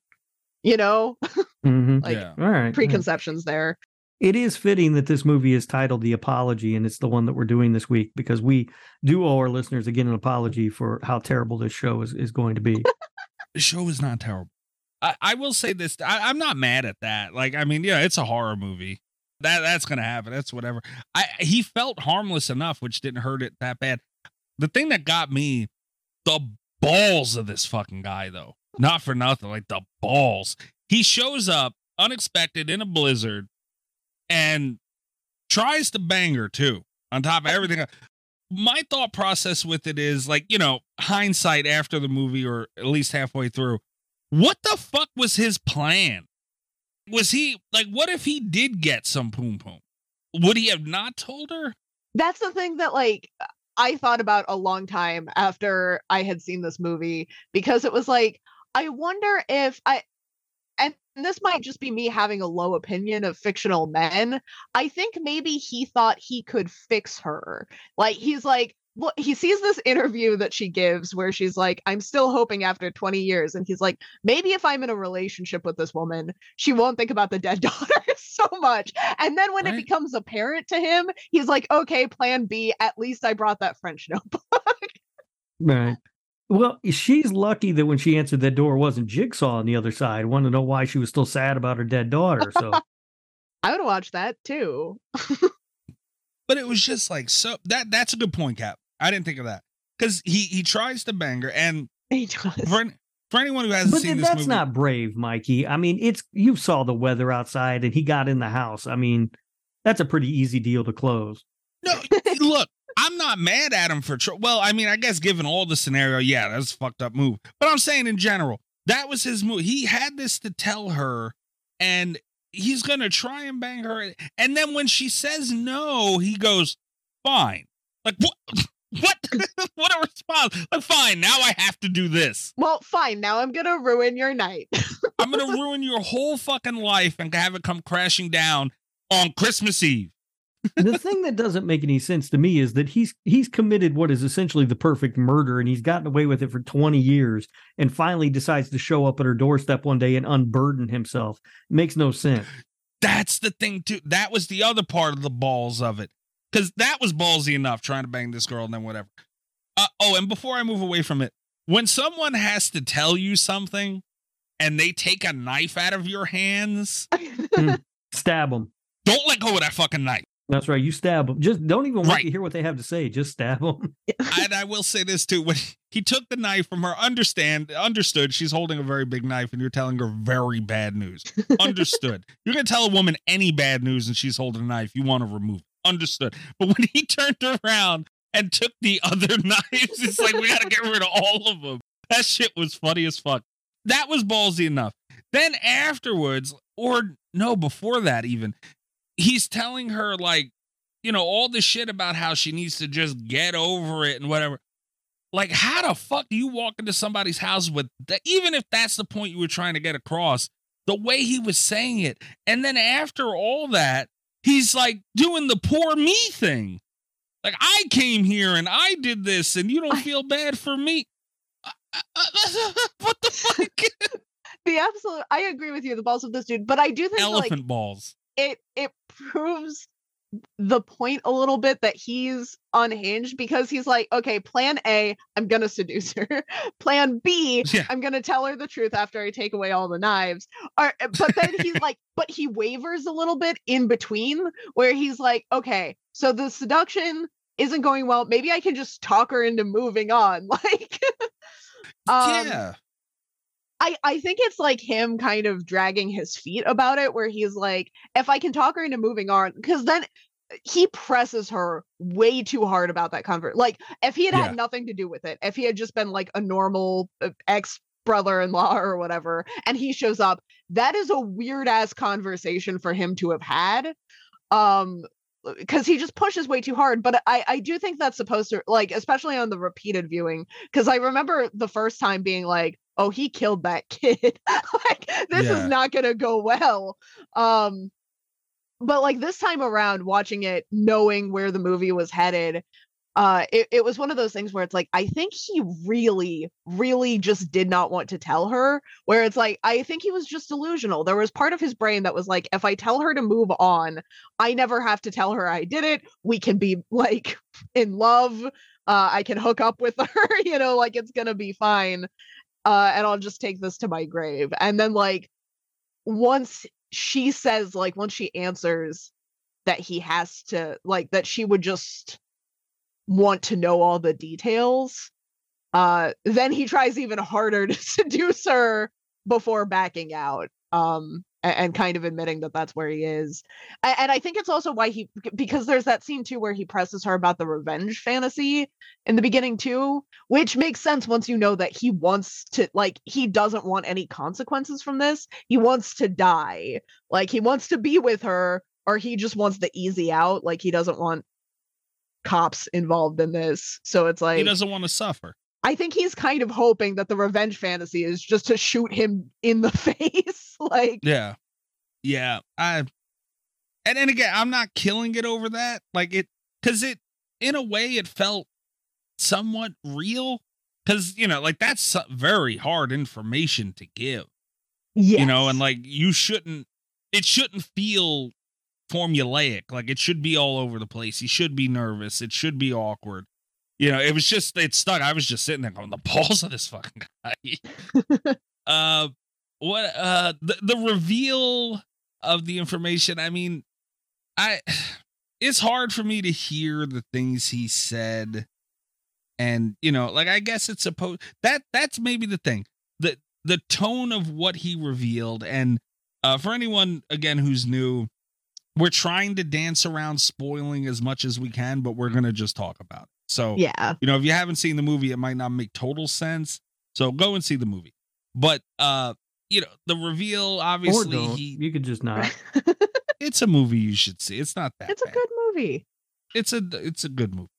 you know, Mhm. like yeah. all right. all right. preconceptions there. It is fitting that this movie is titled The Apology, and it's the one that we're doing this week because we do owe our listeners again an apology for how terrible this show is, is going to be. The show is not terrible. I, I will say this. I, I'm not mad at that. Like, I mean, yeah, it's a horror movie. That that's gonna happen. That's whatever. I he felt harmless enough, which didn't hurt it that bad. The thing that got me, the balls of this fucking guy, though. Not for nothing. Like the balls. He shows up unexpected in a blizzard, and tries to bang her too. On top of everything. My thought process with it is like, you know, hindsight after the movie or at least halfway through. What the fuck was his plan? Was he like, what if he did get some poom poom? Would he have not told her? That's the thing that like I thought about a long time after I had seen this movie because it was like, I wonder if I, this might just be me having a low opinion of fictional men. I think maybe he thought he could fix her. Like, he's like, well, he sees this interview that she gives where she's like, I'm still hoping after 20 years. And he's like, maybe if I'm in a relationship with this woman, she won't think about the dead daughter so much. And then when Right. it becomes apparent to him, he's like, okay, plan B. At least I brought that French notebook. Right. Well, she's lucky that when she answered that door, it wasn't Jigsaw on the other side. Want to know why she was still sad about her dead daughter. So I would watch that too. But it was just like so that that's a good point, Cat. I didn't think of that. Because he he tries to bang her and He does. for, for anyone who hasn't but seen then this that's movie, not brave, Mikey. I mean, it's you saw the weather outside and he got in the house. I mean, that's a pretty easy deal to close. No, look, I'm not mad at him for. Tr- well, I mean, I guess given all the scenario, yeah, that's a fucked up move. But I'm saying in general, that was his move. He had this to tell her, and he's gonna try and bang her. And then when she says no, he goes, "Fine." Like what? What? what a response! Like, fine. Now I have to do this. Well, fine. Now I'm gonna ruin your night. I'm gonna ruin your whole fucking life and have it come crashing down on Christmas Eve. The thing that doesn't make any sense to me is that he's he's committed what is essentially the perfect murder and he's gotten away with it for 20 years and finally decides to show up at her doorstep one day and unburden himself. makes no sense. That's the thing too. That was the other part of the balls of it, because that was ballsy enough trying to bang this girl and then whatever. Uh, oh, and before I move away from it, when someone has to tell you something and they take a knife out of your hands, Stab them. don't let go of that fucking knife. That's right. You stab them. Just don't even wait Right. to hear what they have to say. Just stab them. and I will say this too: when he took the knife from her, understand, understood, she's holding a very big knife, and you're telling her very bad news. Understood. you're gonna tell a woman any bad news, and she's holding a knife. You want to remove. it. Understood. But when he turned around and took the other knives, it's like we gotta get rid of all of them. That shit was funny as fuck. That was ballsy enough. Then afterwards, or no, before that even, he's telling her like you know, all the shit about how she needs to just get over it and whatever. Like, how the fuck do you walk into somebody's house with that? Even if that's the point you were trying to get across, the way he was saying it. And then after all that, he's like doing the poor me thing. Like, I came here and I did this and you don't feel bad for me. What the fuck? the absolute. I agree with you. The balls of this dude, but I do think like Elephant balls. It it proves the point a little bit that he's unhinged because he's like, okay, plan A, I'm gonna seduce her. plan B, Yeah. am gonna tell her the truth after I take away all the knives. Or but then he's like, but he wavers a little bit in between where he's like, okay, so the seduction isn't going well. Maybe I can just talk her into moving on. Like um, yeah. I, I think it's like him kind of dragging his feet about it, where he's like, if I can talk her into moving on, because then he presses her way too hard about that convert. Like, if he had Yeah. had nothing to do with it, if he had just been like a normal uh, ex brother in law or whatever, and he shows up, that is a weird ass conversation for him to have had. Um, because he just pushes way too hard. But I, I do think that's supposed to like, especially on the repeated viewing, because I remember the first time being like, oh, he killed that kid. like this Yeah. is not gonna go well. Um but like this time around, watching it, knowing where the movie was headed, uh it, it was one of those things where it's like, I think he really, really just did not want to tell her. Where it's like, I think he was just delusional. There was part of his brain that was like, if I tell her to move on, I never have to tell her I did it. We can be like in love. Uh, I can hook up with her, you know, like it's gonna be fine. Uh, and I'll just take this to my grave. And then like once she says, like once she answers that he has to like that she would just want to know all the details, uh, then he tries even harder to seduce her before backing out. Um and kind of admitting that that's where he is. And I think it's also why he because there's that scene too where he presses her about the revenge fantasy in the beginning too, which makes sense once you know that he wants to like he doesn't want any consequences from this. He wants to die. Like he wants to be with her or he just wants the easy out, like he doesn't want cops involved in this. So it's like, he doesn't want to suffer. I think he's kind of hoping that the revenge fantasy is just to shoot him in the face. like Yeah. Yeah. I and and again, I'm not killing it over that. Like it cuz it in a way it felt somewhat real cuz you know, like that's very hard information to give. yes. You know, and like you shouldn't it shouldn't feel formulaic. Like it should be all over the place. He should be nervous. It should be awkward. You know, it was just it stuck. I was just sitting there going, the balls of this fucking guy. uh what uh the, the reveal of the information, I mean, I it's hard for me to hear the things he said. And you know, like I guess it's supposed that that's maybe the thing. The the tone of what he revealed and uh for anyone again who's new, we're trying to dance around spoiling as much as we can, but we're gonna just talk about it. So yeah. you know, if you haven't seen the movie, it might not make total sense. So go and see the movie. But uh, you know, the reveal obviously, he, you could just not. it's a movie you should see. It's not that it's a good movie. It's a it's a good movie.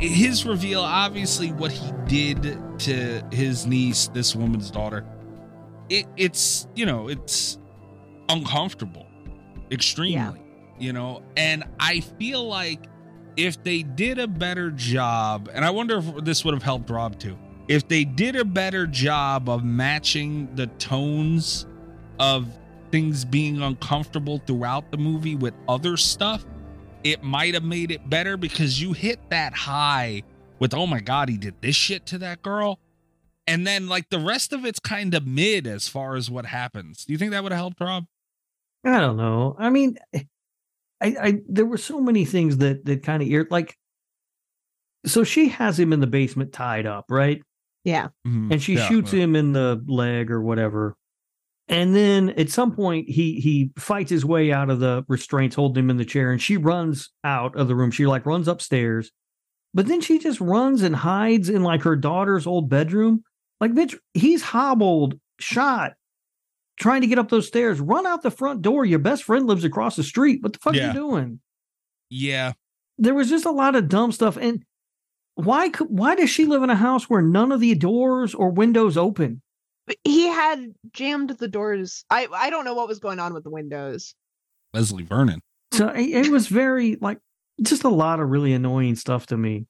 His reveal, obviously, what he did to his niece, this woman's daughter, it, it's you know, it's uncomfortable, extremely, you know, and I feel like if they did a better job, and I wonder if this would have helped Rob too, if they did a better job of matching the tones of things being uncomfortable throughout the movie with other stuff, it might have made it better because you hit that high with, oh my God, he did this shit to that girl. And then, like, the rest of it's kind of mid as far as what happens. Do you think that would have helped, Rob? I don't know. I mean, I, I there were so many things that that kind of ir- like. So she has him in the basement tied up, right? Yeah. Mhm. And she Yeah, shoots right. him in the leg or whatever. And then at some point he he fights his way out of the restraints holding him in the chair and she runs out of the room. She like runs upstairs. But then she just runs and hides in like her daughter's old bedroom. Like bitch, he's hobbled, shot, trying to get up those stairs. Run out the front door. Your best friend lives across the street. What the fuck are you doing? Yeah. There was just a lot of dumb stuff and why could why does she live in a house where none of the doors or windows open? But he had jammed the doors. I I don't know what was going on with the windows. Leslie Vernon. So it, it was very like just a lot of really annoying stuff to me.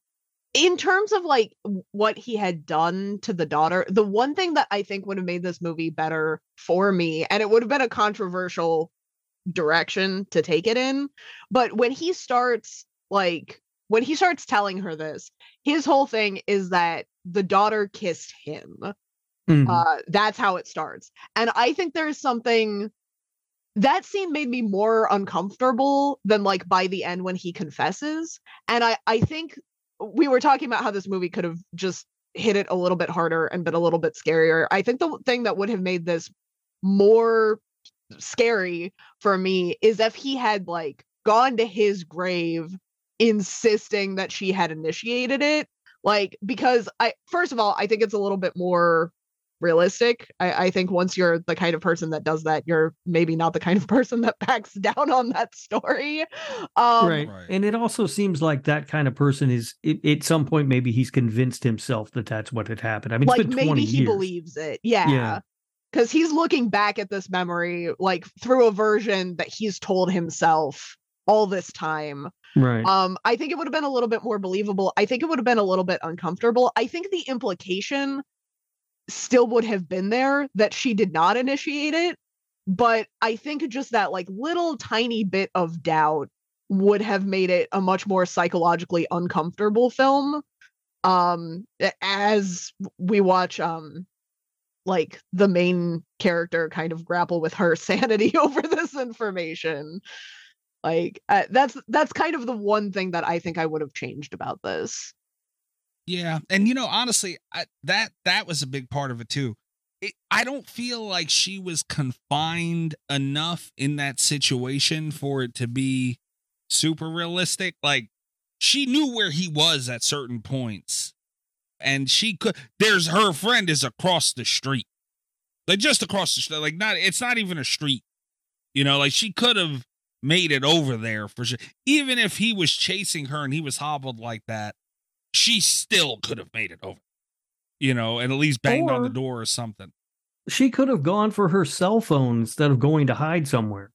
in terms of like what he had done to the daughter, the one thing that I think would have made this movie better for me, and it would have been a controversial direction to take it in, but when he starts like when he starts telling her this, his whole thing is that the daughter kissed him. Mhm. Uh, that's how it starts. And I think there's something that scene made me more uncomfortable than like by the end when he confesses. And I I think we were talking about how this movie could have just hit it a little bit harder and been a little bit scarier. I think the thing that would have made this more scary for me is if he had like gone to his grave insisting that she had initiated it like because i first of all i think it's a little bit more realistic I, I think once you're the kind of person that does that you're maybe not the kind of person that backs down on that story um right. Right. And it also seems like that kind of person is it, at some point maybe he's convinced himself that that's what had happened. I mean, like it's been maybe he years. believes it yeah Yeah. because he's looking back at this memory like through a version that he's told himself all this time Right. um i think it would have been a little bit more believable i think it would have been a little bit uncomfortable i think the implication still would have been there that she did not initiate it but i think just that like little tiny bit of doubt would have made it a much more psychologically uncomfortable film um as we watch um like the main character kind of grapple with her sanity over this information. Like uh, that's that's kind of the one thing that i think i would have changed about this Yeah, and you know, honestly, I, that that was a big part of it too. It, I don't feel like she was confined enough in that situation for it to be super realistic. Like she knew where he was at certain points, and she could. There's her friend is across the street, like just across the street. Like not, it's not even a street. You know, like she could have made it over there for sure. Even if he was chasing her and he was hobbled like that, she still could have made it over. You know, and at least banged on the door or something. She could have gone for her cell phone instead of going to hide somewhere.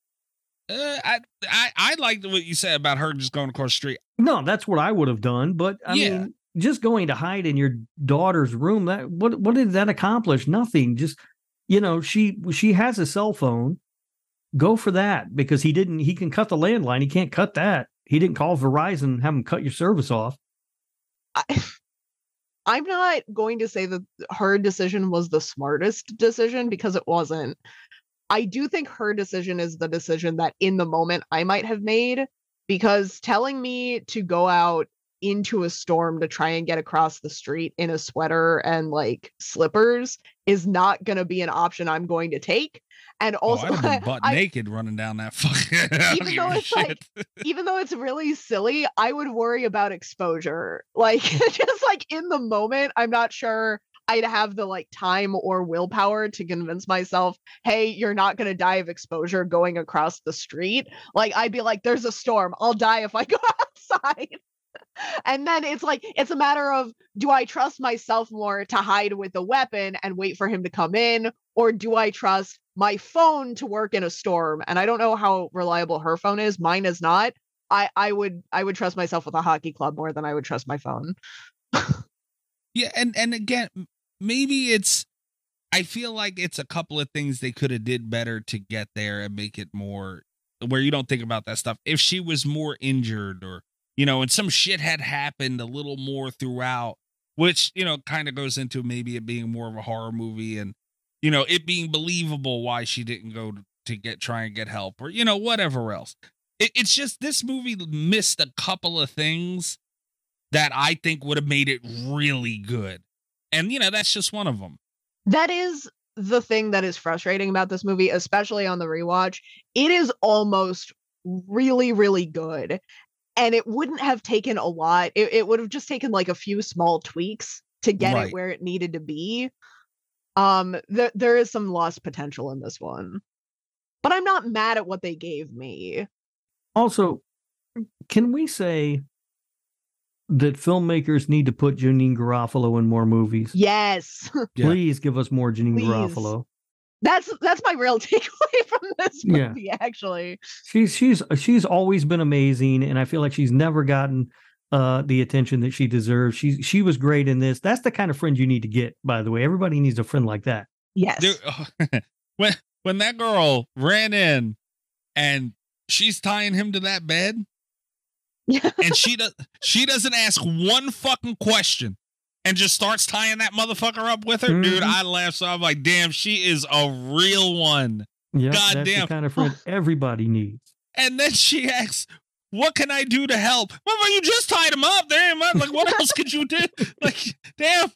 Uh, I, I I liked what you said about her just going across the street. No, that's what I would have done. But I Yeah. mean, just going to hide in your daughter's room that what what did that accomplish? Nothing. Just you know, she she has a cell phone. Go for that because he didn't. He can cut the landline. He can't cut that. He didn't call Verizon and have them cut your service off. I, I'm not going to say that her decision was the smartest decision because it wasn't. I do think her decision is the decision that in the moment I might have made because telling me to go out into a storm to try and get across the street in a sweater and like slippers is not going to be an option I'm going to take. And oh, also, oh, I'd butt I- naked running down that fucking. Even though it's like- even though it's really silly, I would worry about exposure. Like hmm. just like in the moment, I'm not sure I'd have the like time or willpower to convince myself, "Hey, you're not going to die of exposure going across the street." Like I'd be like, "There's a storm. I'll die if I go outside." and then it's like it's a matter of do I trust myself more to hide with a weapon and wait for him to come in or do I trust my phone to work in a storm? And I don't know how reliable her phone is. Mine is not. I I would I would trust myself with a hockey club more than I would trust my phone. Yeah, and and again, maybe it's. I feel like it's a couple of things they could have did better to get there and make it more where you don't think about that stuff. If she was more injured or you know, and some shit had happened a little more throughout, which you know kind of goes into maybe it being more of a horror movie and you know it being believable why she didn't go to, get try and get help or you know whatever else. It, it's just this movie missed a couple of things that I think would have made it really good. And you know, that's just one of them. That is the thing that is frustrating about this movie, especially on the rewatch. It is almost really, really good. And it wouldn't have taken a lot. It, it would have just taken like a few small tweaks to get Right. it where it needed to be. Um, there there is some lost potential in this one. But I'm not mad at what they gave me. Also, can we say that filmmakers need to put Janeane Garofalo in more movies? Yes. Please give us more Janeane Please. Garofalo. That's that's my real takeaway from this Yeah. movie, actually. She's she's she's always been amazing, and I feel like she's never gotten uh the attention that she deserves. She she was great in this. That's the kind of friend you need to get. By the way, everybody needs a friend like that. Yes. There- when when that girl ran in and she's tying him to that bed and she does she doesn't ask one fucking question and just starts tying that motherfucker up with her, dude. Mhm. I laughed so I'm like, damn, she is a real one. Yeah, God that's damn. the kind of friend everybody needs. And then she asks, "What can I do to help?" Well, you just tied him up. Damn, man. like what else could you do? Like, damn.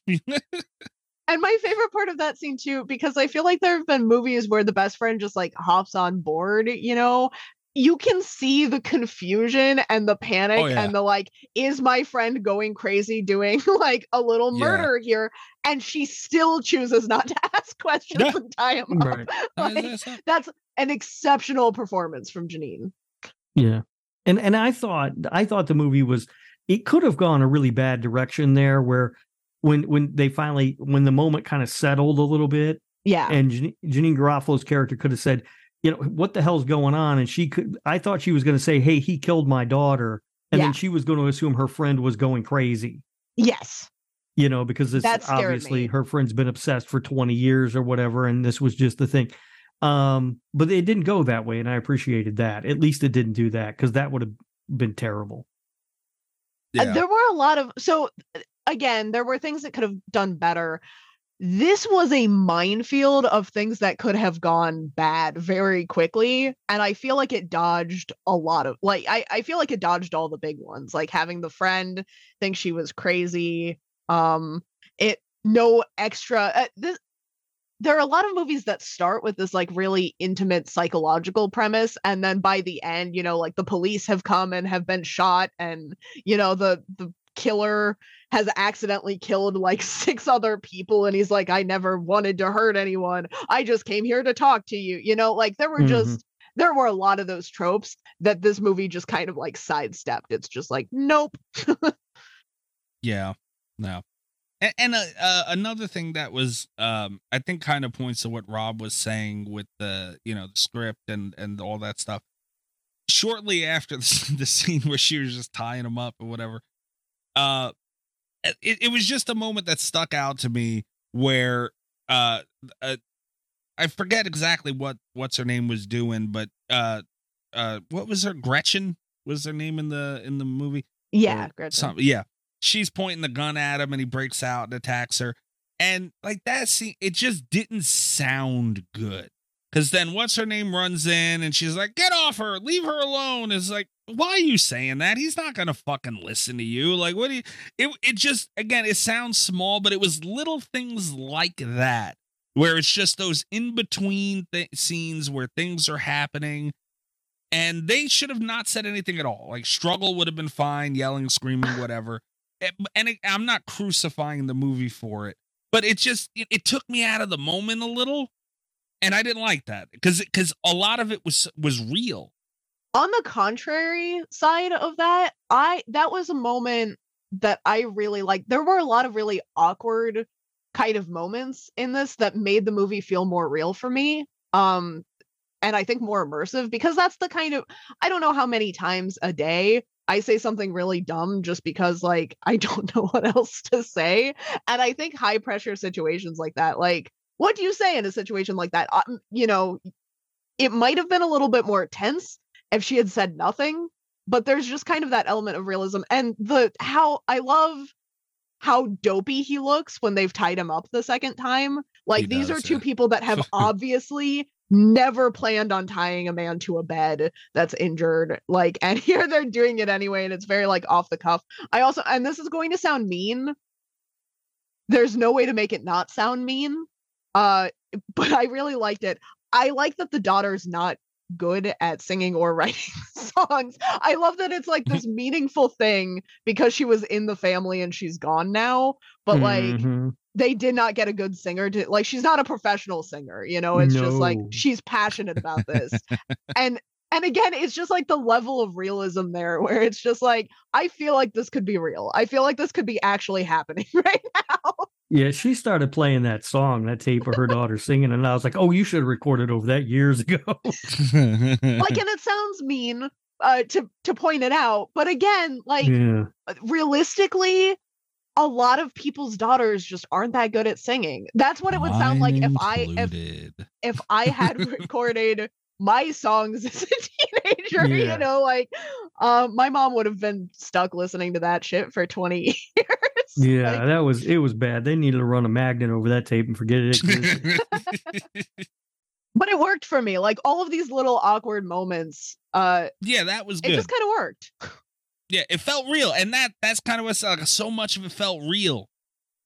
And my favorite part of that scene too, because I feel like there have been movies where the best friend just like hops on board, you know. You can see the confusion and the panic Oh, yeah. and the like, is my friend going crazy doing like a little Yeah. murder here? And she still chooses not to ask questions Yeah. and tie him up. Right. Like, that's an exceptional performance from Janeane. Yeah. And and I thought I thought the movie was it could have gone a really bad direction there where when when they finally when the moment kind of settled a little bit Yeah. and Jan- Janeane Garofalo's character could have said, you know, what the hell's going on? And she could I thought she was going to say, "Hey, he killed my daughter." And Yeah. then she was going to assume her friend was going crazy, yes. you know, because this obviously me. her friend's been obsessed for 20 years or whatever and this was just the thing. Um, but it didn't go that way and I appreciated that. At least it didn't do that cuz that would have been terrible. Uh, there were a lot of so uh, again there were things that could have done better this was a minefield of things that could have gone bad very quickly and i feel like it dodged a lot of like i, I feel like it dodged all the big ones like having the friend think she was crazy um it no extra uh, this there are a lot of movies that start with this like really intimate psychological premise and then by the end you know like the police have come and have been shot and you know the the killer has accidentally killed like six other people and he's like I never wanted to hurt anyone. I just came here to talk to you. You know, like there were Mhm. just there were a lot of those tropes that this movie just kind of like sidestepped. It's just like nope. Yeah, no. And, and uh, uh, another thing that was, um, I think, kind of points to what Rob was saying with the, you know, the script and and all that stuff. Shortly after the, the scene where she was just tying him up or whatever, uh, it, it was just a moment that stuck out to me where, uh, uh, I forget exactly what what's her name was doing, but uh, uh, what was her Gretchen was her name in the in the movie? Yeah, or Gretchen. Yeah. She's pointing the gun at him and he breaks out and attacks her. And like that scene, it just didn't sound good. Cause then what's her name runs in and she's like, get off her, leave her alone. It's like, why are you saying that? He's not gonna fucking listen to you. Like, what do you it it just again, it sounds small, but it was little things like that where it's just those in between th- scenes where things are happening and they should have not said anything at all. Like struggle would have been fine, yelling, screaming, whatever. It- and I'm not crucifying the movie for it, but it just it, it took me out of the moment a little, and I didn't like that because because a lot of it was was real. on the contrary side of that i that was a moment that i really like there were a lot of really awkward kind of moments in this that made the movie feel more real for me um and i think more immersive because that's the kind of i don't know how many times a day i say something really dumb just because like i don't know what else to say. And i think high pressure situations like that like what do you say in a situation like that? Um, you know it might have been a little bit more tense if she had said nothing but there's just kind of that element of realism. And the how i love how dopey he looks when they've tied him up the second time. Like He these does, are two yeah. people that have obviously never planned on tying a man to a bed that's injured like and here they're doing it anyway and it's very like off the cuff i also and this is going to sound mean there's no way to make it not sound mean uh but i really liked it i like that the daughter's not good at singing or writing songs. I love that it's like this meaningful thing because she was in the family and she's gone now, but like Mhm. They did not get a good singer to like she's not a professional singer, you know, it's just like she's passionate about this. and and again, it's just like the level of realism there where it's just like I feel like this could be real. I feel like this could be actually happening right now. Yeah, she started playing that song, that tape of her daughter singing, and I was like, "Oh, you should have recorded over that years ago." like and it sounds mean uh to to point it out, but again, like yeah, realistically a lot of people's daughters just aren't that good at singing. That's what it would sound like if I if if I had recorded my songs as a teenager, Yeah. you know, like um my mom would have been stuck listening to that shit for 20 years. yeah, Like, that was it. Was bad. They needed to run a magnet over that tape and forget it but it worked for me. Like all of these little awkward moments, uh yeah, that was it just kind of worked. Yeah, it felt real, and that that's kind of what's like. So much of it felt real,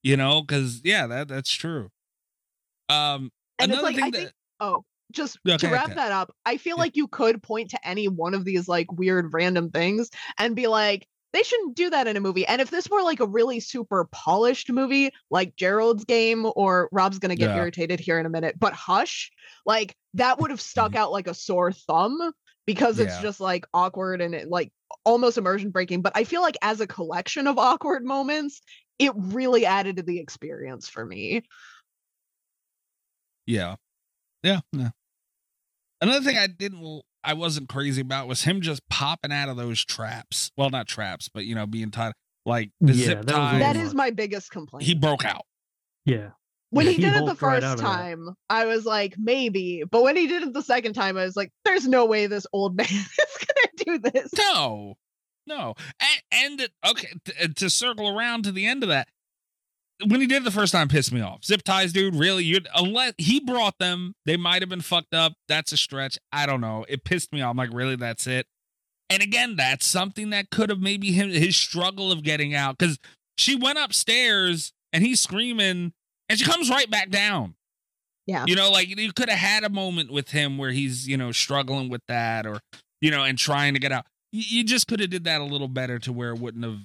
you know, because yeah, that that's true. Um, And another like thing I that think oh just Yeah, to wrap okay. that up, I feel Yeah. like you could point to any one of these like weird random things and be like, they shouldn't do that in a movie. And if this were like a really super polished movie, like Gerald's Game, or Rob's gonna get Yeah. irritated here in a minute, but Hush, like that would have stuck out like a sore thumb because it's Yeah. just like awkward and it, like almost immersion breaking. But I feel like as a collection of awkward moments, it really added to the experience for me. Yeah. Yeah. Yeah. Another thing I didn't I wasn't crazy about was him just popping out of those traps. Well, not traps, but you know, being tied like the Yeah, zip that was a ties. That little is my biggest complaint. he broke out. yeah, when he He did it the right first out time, I was like, maybe. But when he did it the second time, I was like, there's no way this old man is gonna do this. No. No. And, and okay, t- uh, to circle around to the end of that, when he did it the first time pissed me off. Zip ties, dude, really? You unless he brought them, they might have been fucked up. That's a stretch. I don't know. It pissed me off. I'm like, really, that's it. And again, that's something that could have maybe him his struggle of getting out. Cause she went upstairs and he's screaming and she comes right back down. Yeah. You know, like you could have had a moment with him where he's, you know, struggling with that or, you know, and trying to get out. You, you just could have did that a little better to where it wouldn't have,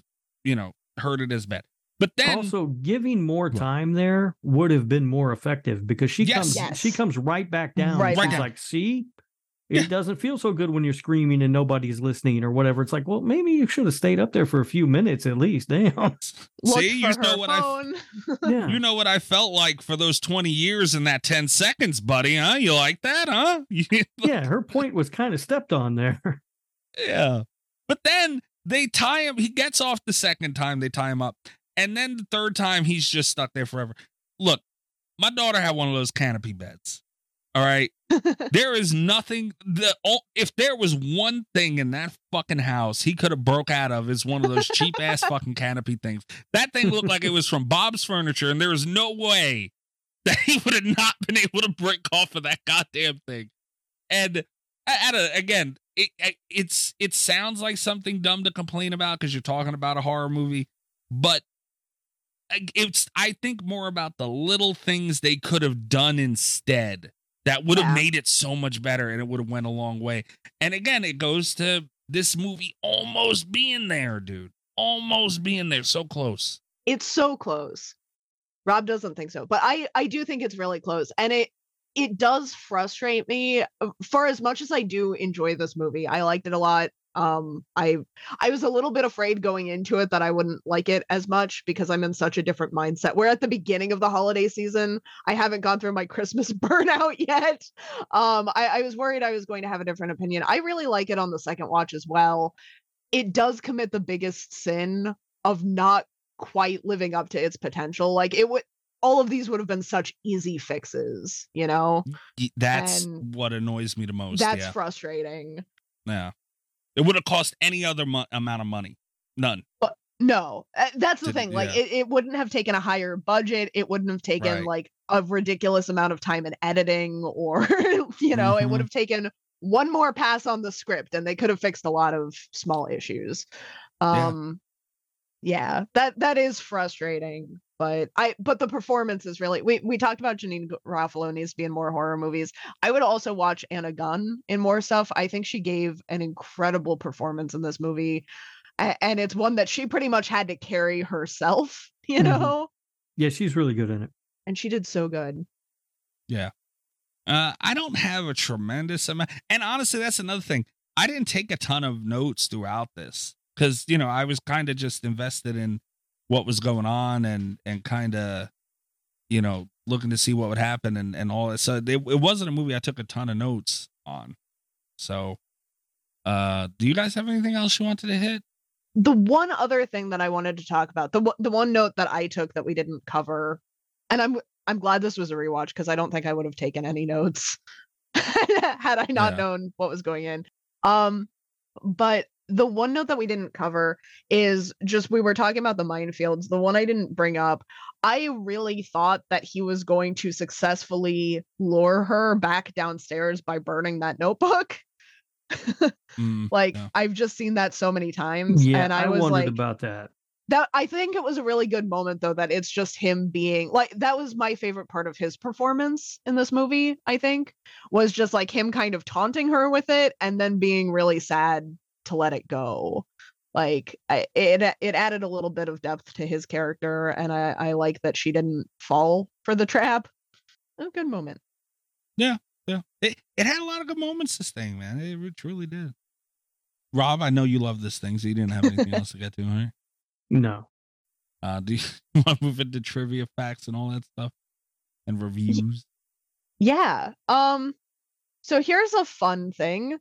you know, hurt it as bad. But then also giving more time there would have been more effective because she Yes. comes Yes. she comes right back down. Right She's back. like, see, Yeah. it doesn't feel so good when you're screaming and nobody's listening or whatever. It's like, well, maybe you should have stayed up there for a few minutes at least. Damn. See, you know her what I phone. Yeah. you know what I felt like for those 20 years in that 10 seconds, buddy, huh? You like that, huh? yeah, her point was kind of stepped on there. Yeah. But then they tie him. He gets off the second time they tie him up. And then the third time he's just stuck there forever. Look, my daughter had one of those canopy beds. All right. there is nothing the if there was one thing in that fucking house he could have broke out of is one of those cheap ass fucking canopy things. That thing looked like it was from Bob's Furniture, and there is no way that he would have not been able to break off of that goddamn thing. And at a, again, it it's it sounds like something dumb to complain about because you're talking about a horror movie, but it's I think more about the little things they could have done instead that would have Yeah. made it so much better and it would have went a long way. And again, it goes to this movie almost being there, dude. Almost being there, so close. it's so close. Rob doesn't think so, but I I do think it's really close, and it it does frustrate me. uh, For as much as I do enjoy this movie, I liked it a lot. Um, I I was a little bit afraid going into it that I wouldn't like it as much because I'm in such a different mindset. We're at the beginning of the holiday season. I haven't gone through my Christmas burnout yet. Um, I, I was worried I was going to have a different opinion. I really like it on the second watch as well. It does commit the biggest sin of not quite living up to its potential. Like it would all of these would have been such easy fixes, you know? That's And what annoys me the most. That's yeah. frustrating. yeah. It would have cost any other mo- amount of money. None. But No, uh, that's the Didn't- thing. Like yeah. it, it wouldn't have taken a higher budget. It wouldn't have taken Right. like a ridiculous amount of time in editing or you know, it Mhm. would have taken one more pass on the script and they could have fixed a lot of small issues. Um yeah, that that is frustrating. But I but the performance is really we we talked about Janeane Garofalo needs to be in more horror movies. I would also watch Anna Gunn in more stuff. I think she gave an incredible performance in this movie. And it's one that she pretty much had to carry herself, you Mhm. know? Yeah, she's really good in it. And she did so good. Yeah uh, I don't have a tremendous amount. And honestly, that's another thing. I didn't take a ton of notes throughout this because, you know, I was kind of just invested in what was going on and, and kind of, you know, looking to see what would happen and, and all that. So it, it wasn't a movie I took a ton of notes on. So, uh, do you guys have anything else you wanted to hit? The one other thing that I wanted to talk about, the one- the one note that I took that we didn't cover, and I'm I'm glad this was a rewatch because I don't think I would have taken any notes had I not Yeah. known what was going in. Um, but the one note that we didn't cover is just we were talking about the minefields. The one I didn't bring up, I really thought that he was going to successfully lure her back downstairs by burning that notebook. Mm, like yeah. I've just seen that so many times, Yeah, and I, I, was wondered like, about that. that I think it was a really good moment though that it's just him being like that was my favorite part of his performance in this movie I think was just like him kind of taunting her with it and then being really sad to let it go like I, it it added a little bit of depth to his character and I I like that she didn't fall for the trap a good moment Yeah. Yeah it, it had a lot of good moments, this thing, man. It, re- truly did. Rob, I know you love this thing, so you didn't have anything else to get to, right? No. Uh, do you want to move into trivia facts and all that stuff and reviews? Yeah. Um so here's a fun thing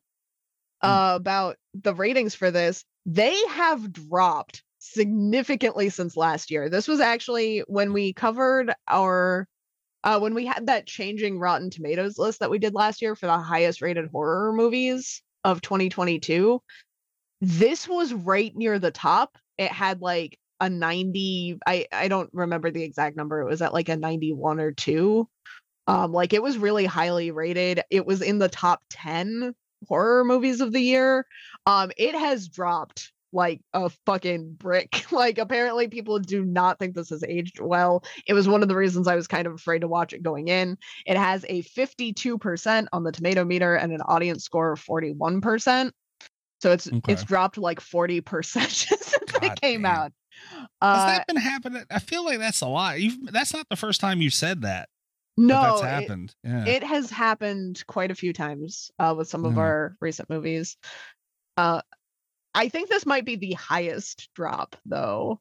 uh, about the ratings for this. They have dropped significantly since last year. This was actually when we covered our uh when we had that changing Rotten Tomatoes list that we did last year for the highest rated horror movies of 2022. This was right near the top. It had like a 90 I I don't remember the exact number. It was at like a 91 or 2 um like it was really highly rated it was in the top 10 horror movies of the year um it has dropped like a fucking brick like apparently people do not think this has aged well it was one of the reasons i was kind of afraid to watch it going in it has a 52% on the tomato meter and an audience score of 41% so it's it's dropped like 40% since God it came damn. out Has Uh, that been happening? I feel like that's a lot. You've, that's not the first time you've said that. No, that's it- yeah. it has happened quite a few times uh, with some of Mhm. our recent movies. Uh, I think this might be the highest drop, though.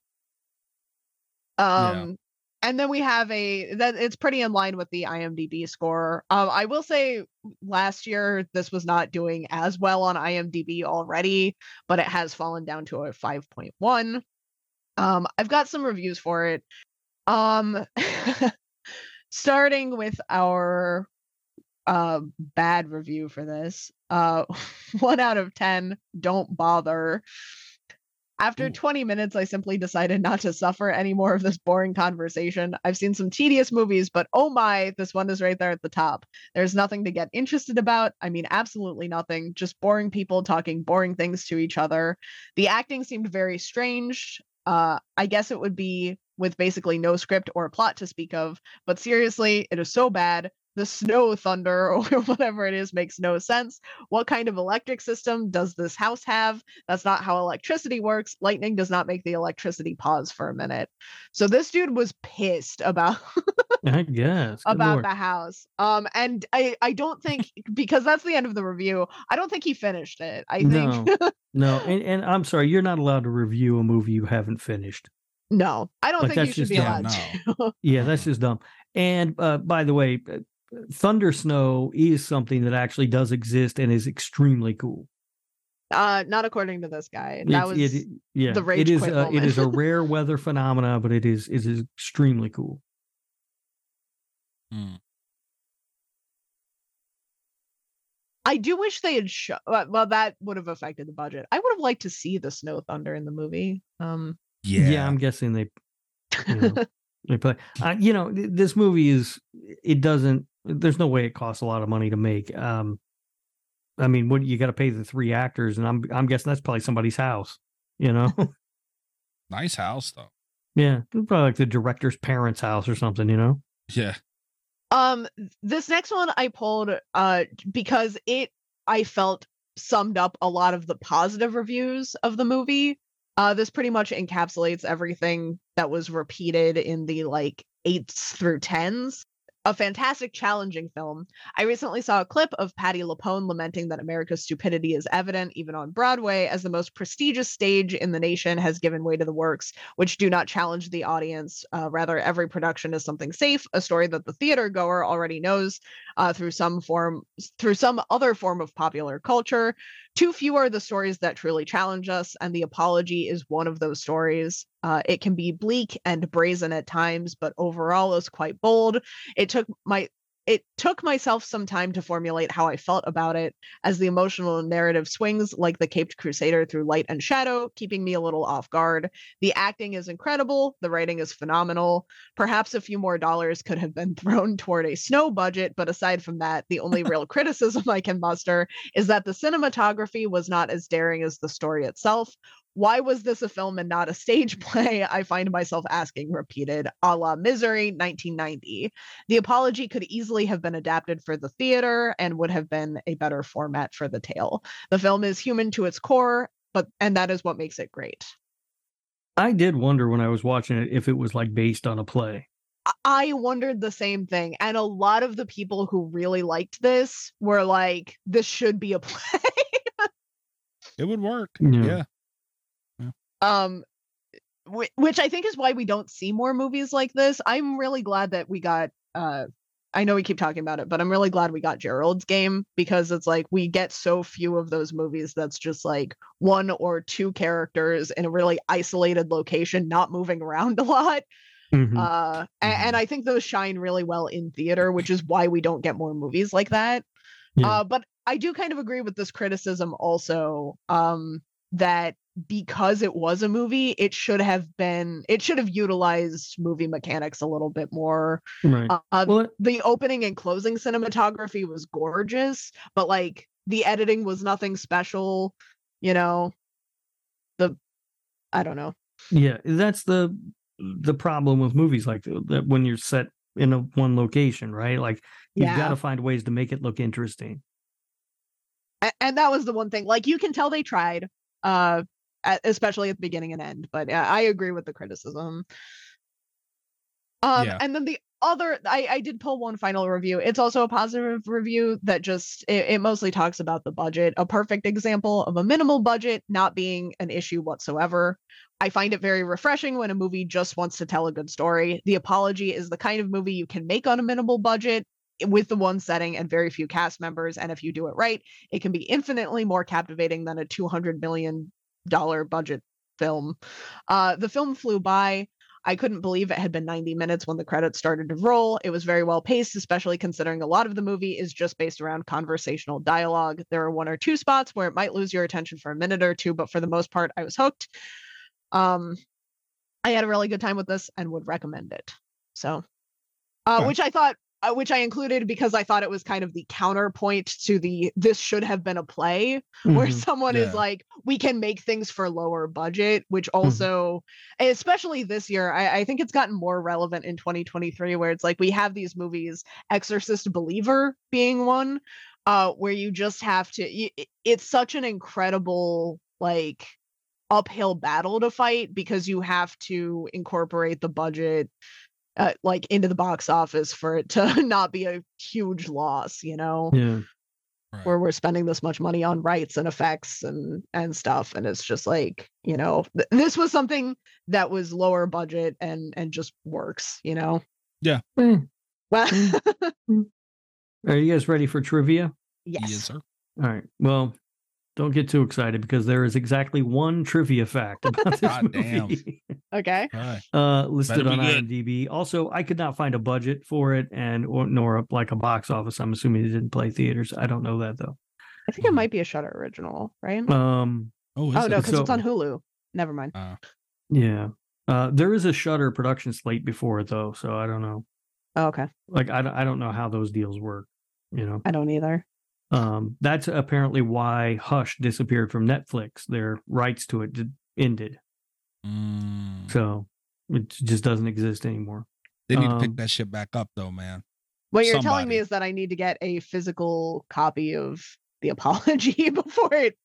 Yeah. Um, and then we have a that it's pretty in line with the IMDb score. Um, I will say last year this was not doing as well on IMDb already, but it has fallen down to a 5.1. Um, I've got some reviews for it. Um, starting with our uh bad review for this. Uh, one out of ten. Don't bother. After Ooh. 20 minutes, I simply decided not to suffer any more of this boring conversation. I've seen some tedious movies, but oh my, this one is right there at the top. There's nothing to get interested about. I mean, absolutely nothing. Just boring people talking boring things to each other. The acting seemed very strange. Uh, I guess it would be with basically no script or plot to speak of, but seriously, it is so bad. The snow thunder or whatever it is makes no sense. What kind of electric system does this house have? That's not how electricity works. Lightning does not make the electricity pause for a minute. So this dude was pissed about I guess. Good about lord. the house. Um and I I don't think because that's the end of the review. I don't think he finished it. I think No. No, and, and I'm sorry, you're not allowed to review a movie you haven't finished. No. I don't Like, think you that's should just be dumb. allowed to. Yeah, that's just dumb. And uh, by the way, uh, thunder snow is something that actually does exist and is extremely cool. Uh not according to this guy. That It's- was it, yeah, the rage it is quit uh, it is a rare weather phenomena, but it is it is extremely cool. Hmm. I do wish they had shown. Well, that would have affected the budget. I would have liked to see the snow thunder in the movie. Um, Yeah. I'm guessing they you know, they play. Uh, you know, this movie is it doesn't. There's no way it costs a lot of money to make. Um, I mean, what you got to pay the three actors, and I'm I'm guessing that's probably somebody's house. You know, Nice house though. yeah, probably like the director's parents' house or something. You know, Yeah. um, this next one I pulled uh because it I felt summed up a lot of the positive reviews of the movie. Uh, this pretty much encapsulates everything that was repeated in the like eights through tens. A fantastic, challenging film. I recently saw a clip of Patti LuPone lamenting that America's stupidity is evident even on Broadway, as the most prestigious stage in the nation has given way to the works which do not challenge the audience. Uh, rather, every production is something safe, a story that the theater goer already knows uh, through some form, through some other form of popular culture. Too few are the stories that truly challenge us, and the apology is one of those stories. Uh, it can be bleak and brazen at times, but overall is quite bold. It took my it took myself some time to formulate how I felt about it, as the emotional narrative swings like the Caped Crusader through light and shadow, keeping me a little off guard. The acting is incredible, the writing is phenomenal. Perhaps a few more dollars could have been thrown toward a snow budget, but aside from that, the only real criticism I can muster is that the cinematography was not as daring as the story itself. Why was this a film and not a stage play? I find myself asking repeated, a la Misery 1990. The apology could easily have been adapted for the theater and would have been a better format for the tale. The film is human to its core, but and that is what makes it great. I did wonder when I was watching it if it was like based on a play. I- I wondered the same thing. And a lot of the people who really liked this were like, this should be a play. It would work. Yeah. Yeah. Um whi- which I think is why we don't see more movies like this. I'm really glad that we got uh I know we keep talking about it, but I'm really glad we got Gerald's game because it's like we get so few of those movies that's just like one or two characters in a really isolated location, not moving around a lot. Mhm. Uh, a- and, I think those shine really well in theater, which is why we don't get more movies like that. Yeah. Uh, but I do kind of agree with this criticism also um, that because it was a movie, it should have been, it should have utilized movie mechanics a little bit more. right. Uh, uh, Well, the opening and closing cinematography was gorgeous, but like the editing was nothing special, you know. The, I don't know. Yeah, that's the the problem with movies like that when you're set in a one location, right? Like you've got to find ways to make it look interesting. A- and that was the one thing like you can tell they tried uh at, especially at the beginning and end. But uh, I agree with the criticism. Um, Yeah. and then the other, I, I did pull one final review. It's also a positive review that just it, it mostly talks about the budget. A perfect example of a minimal budget not being an issue whatsoever. I find it very refreshing when a movie just wants to tell a good story. The Apology is the kind of movie you can make on a minimal budget with the one setting and very few cast members. And if you do it right, it can be infinitely more captivating than a $200 million budget film. Uh, the film flew by. I couldn't believe it had been 90 minutes when the credits started to roll. It was very well paced, especially considering a lot of the movie is just based around conversational dialogue. There are one or two spots where it might lose your attention for a minute or two, but for the most part, I was hooked. Um, I had a really good time with this and would recommend it. So, uh, Okay. which I thought, uh, which I included because I thought it was kind of the counterpoint to the this should have been a play where Mhm. someone is like, we can make things for lower budget, which also, especially this year, I, I think it's gotten more relevant in 2023, where it's like we have these movies, Exorcist Believer being one, uh, where you just have to, y- i- it's such an incredible, like, uphill battle to fight because you have to incorporate the budget uh, like into the box office for it to not be a huge loss you know Yeah. Right. where we're spending this much money on rights and effects and and stuff and it's just like you know th- this was something that was lower budget and and just works you know Eh. well Are you guys ready for trivia? yes, Yes, sir. All right. Well, don't get too excited because there is exactly one trivia fact about this God damn. movie okay uh, listed on be good. IMDb. Also, I could not find a budget for it, and or, nor a, like a box office. I'm assuming it didn't play theaters. I don't know that though. i think it might be a Shudder original right Um, Oh, is oh it? no because it's on hulu never mind Uh, yeah. Uh, there is a Shudder production slate before it though, so I don't know. oh, okay Like I, don't- I don't know how those deals work. You know. i don't either Um, that's apparently why Hush disappeared from Netflix. Their rights to it did, ended, mm. so it just doesn't exist anymore. They need to pick um, that shit back up, though, man. what you're telling me is that i need to get a physical copy of the apology before it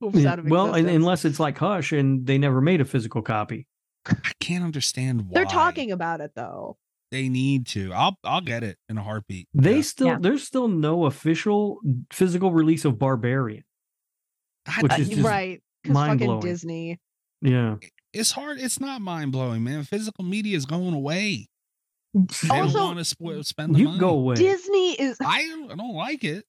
moves out of well, existence. unless it's like Hush, and they never made a physical copy. I can't understand why they're talking about it though They need to. I'll I'll get it in a heartbeat. They Yeah. still Yeah. there's still no official physical release of Barbarian. Which is just right because fucking mind-blowing. disney Yeah. it's hard. It's not mind blowing, man. Physical media is going away. They Also- don't want to sp- spend the You money. go away. disney is I don't, I don't like it.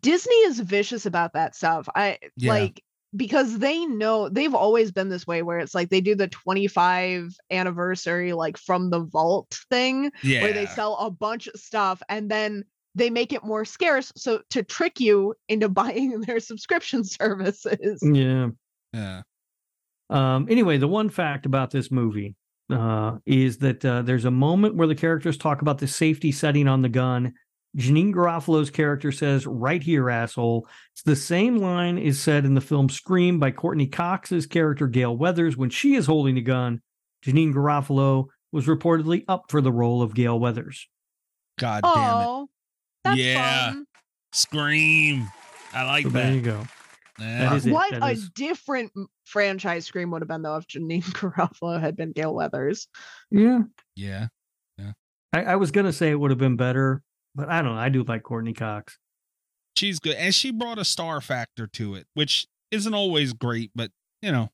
Disney is vicious about that stuff. I Yeah. like because they know they've always been this way where it's like they do the 25 anniversary like from the vault thing Yeah. where they sell a bunch of stuff and then they make it more scarce so to trick you into buying their subscription services. Yeah. yeah. Um, anyway, the one fact about this movie uh, is that uh, there's a moment where the characters talk about the safety setting on the gun. Janeane Garofalo's character says, "Right here, asshole." It's the same line is said in the film Scream by Courteney Cox's character Gale Weathers when she is holding the gun. Janeane Garofalo was reportedly up for the role of Gale Weathers. God damn it. Oh, that's Yeah. fun. Scream. I like So there you go. Yeah. That is. What That a is- different franchise Scream would have been though if Janeane Garofalo had been Gale Weathers. Yeah, yeah. I, I was gonna say it would have been better, but I don't know. I do like Courteney Cox. She's good. And she brought a star factor to it, which isn't always great, but you know,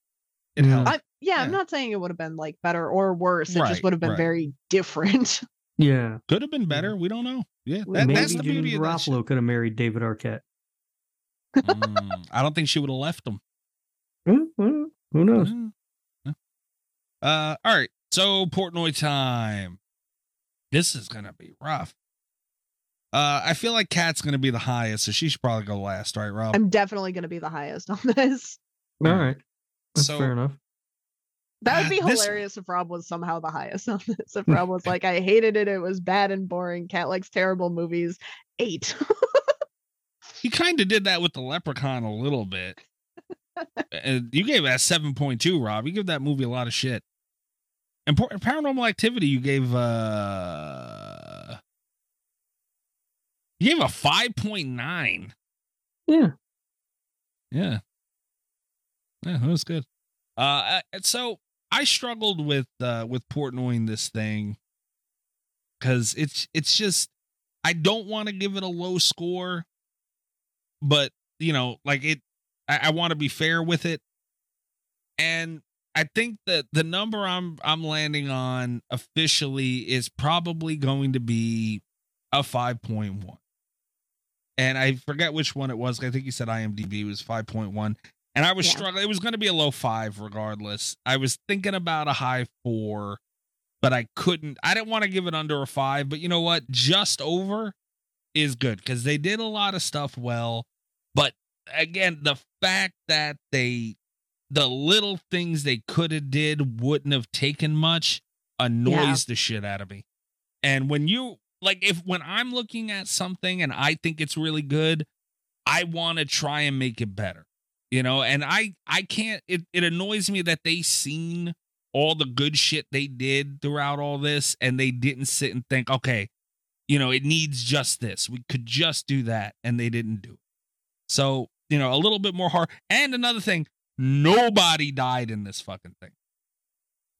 it Yeah. helps. I, yeah, I'm not saying it would have been like better or worse. It Right, just would have been right. very different. Yeah, Could have been better. We don't know. Yeah. That, maybe that's the beauty Janeane of that shit. Garofalo could have married David Arquette. Mm, I don't think she would have left him. Hmm, who knows? Mm. Yeah. Uh, all right. So Portnoy time. This is gonna be rough. Uh, I feel like Cat's gonna be the highest, so she should probably go last, right, Rob? I'm definitely going to be the highest on this. All right, that's So- fair enough. That would be Uh, this- hilarious if Rob was somehow the highest on this. If Rob was like, I hated it, it was bad and boring. Cat likes terrible movies. Eight. He kind of did that with the Leprechaun a little bit. and you gave that seven point two, Rob. You give that movie a lot of shit. And Par- Paranormal Activity, you gave uh, you gave a five point nine. Yeah, Yeah. Yeah, it was good. Uh, uh, so I struggled with uh with Portnoying this thing because it's it's just I don't want to give it a low score, but you know, like it, I, I want to be fair with it, and I think that the number I'm I'm landing on officially is probably going to be a five point one, and I forget which one it was. I think you said IMDb was five point one, and I was Yeah. struggling. It was going to be a low five regardless. I was thinking about a high four, but I couldn't. I didn't want to give it under a five, but you know what? Just over is good because they did a lot of stuff well. But again, the fact that they the little things they could have did wouldn't have taken much annoys Yeah. the shit out of me. And when you like if when I'm looking at something and I think it's really good, I want to try and make it better. You know, and I I can't it it annoys me that they seen all the good shit they did throughout all this and they didn't sit and think, okay, you know, it needs just this. We could just do that and they didn't do it. So, you know, a little bit more hard. And another thing, nobody died in this fucking thing.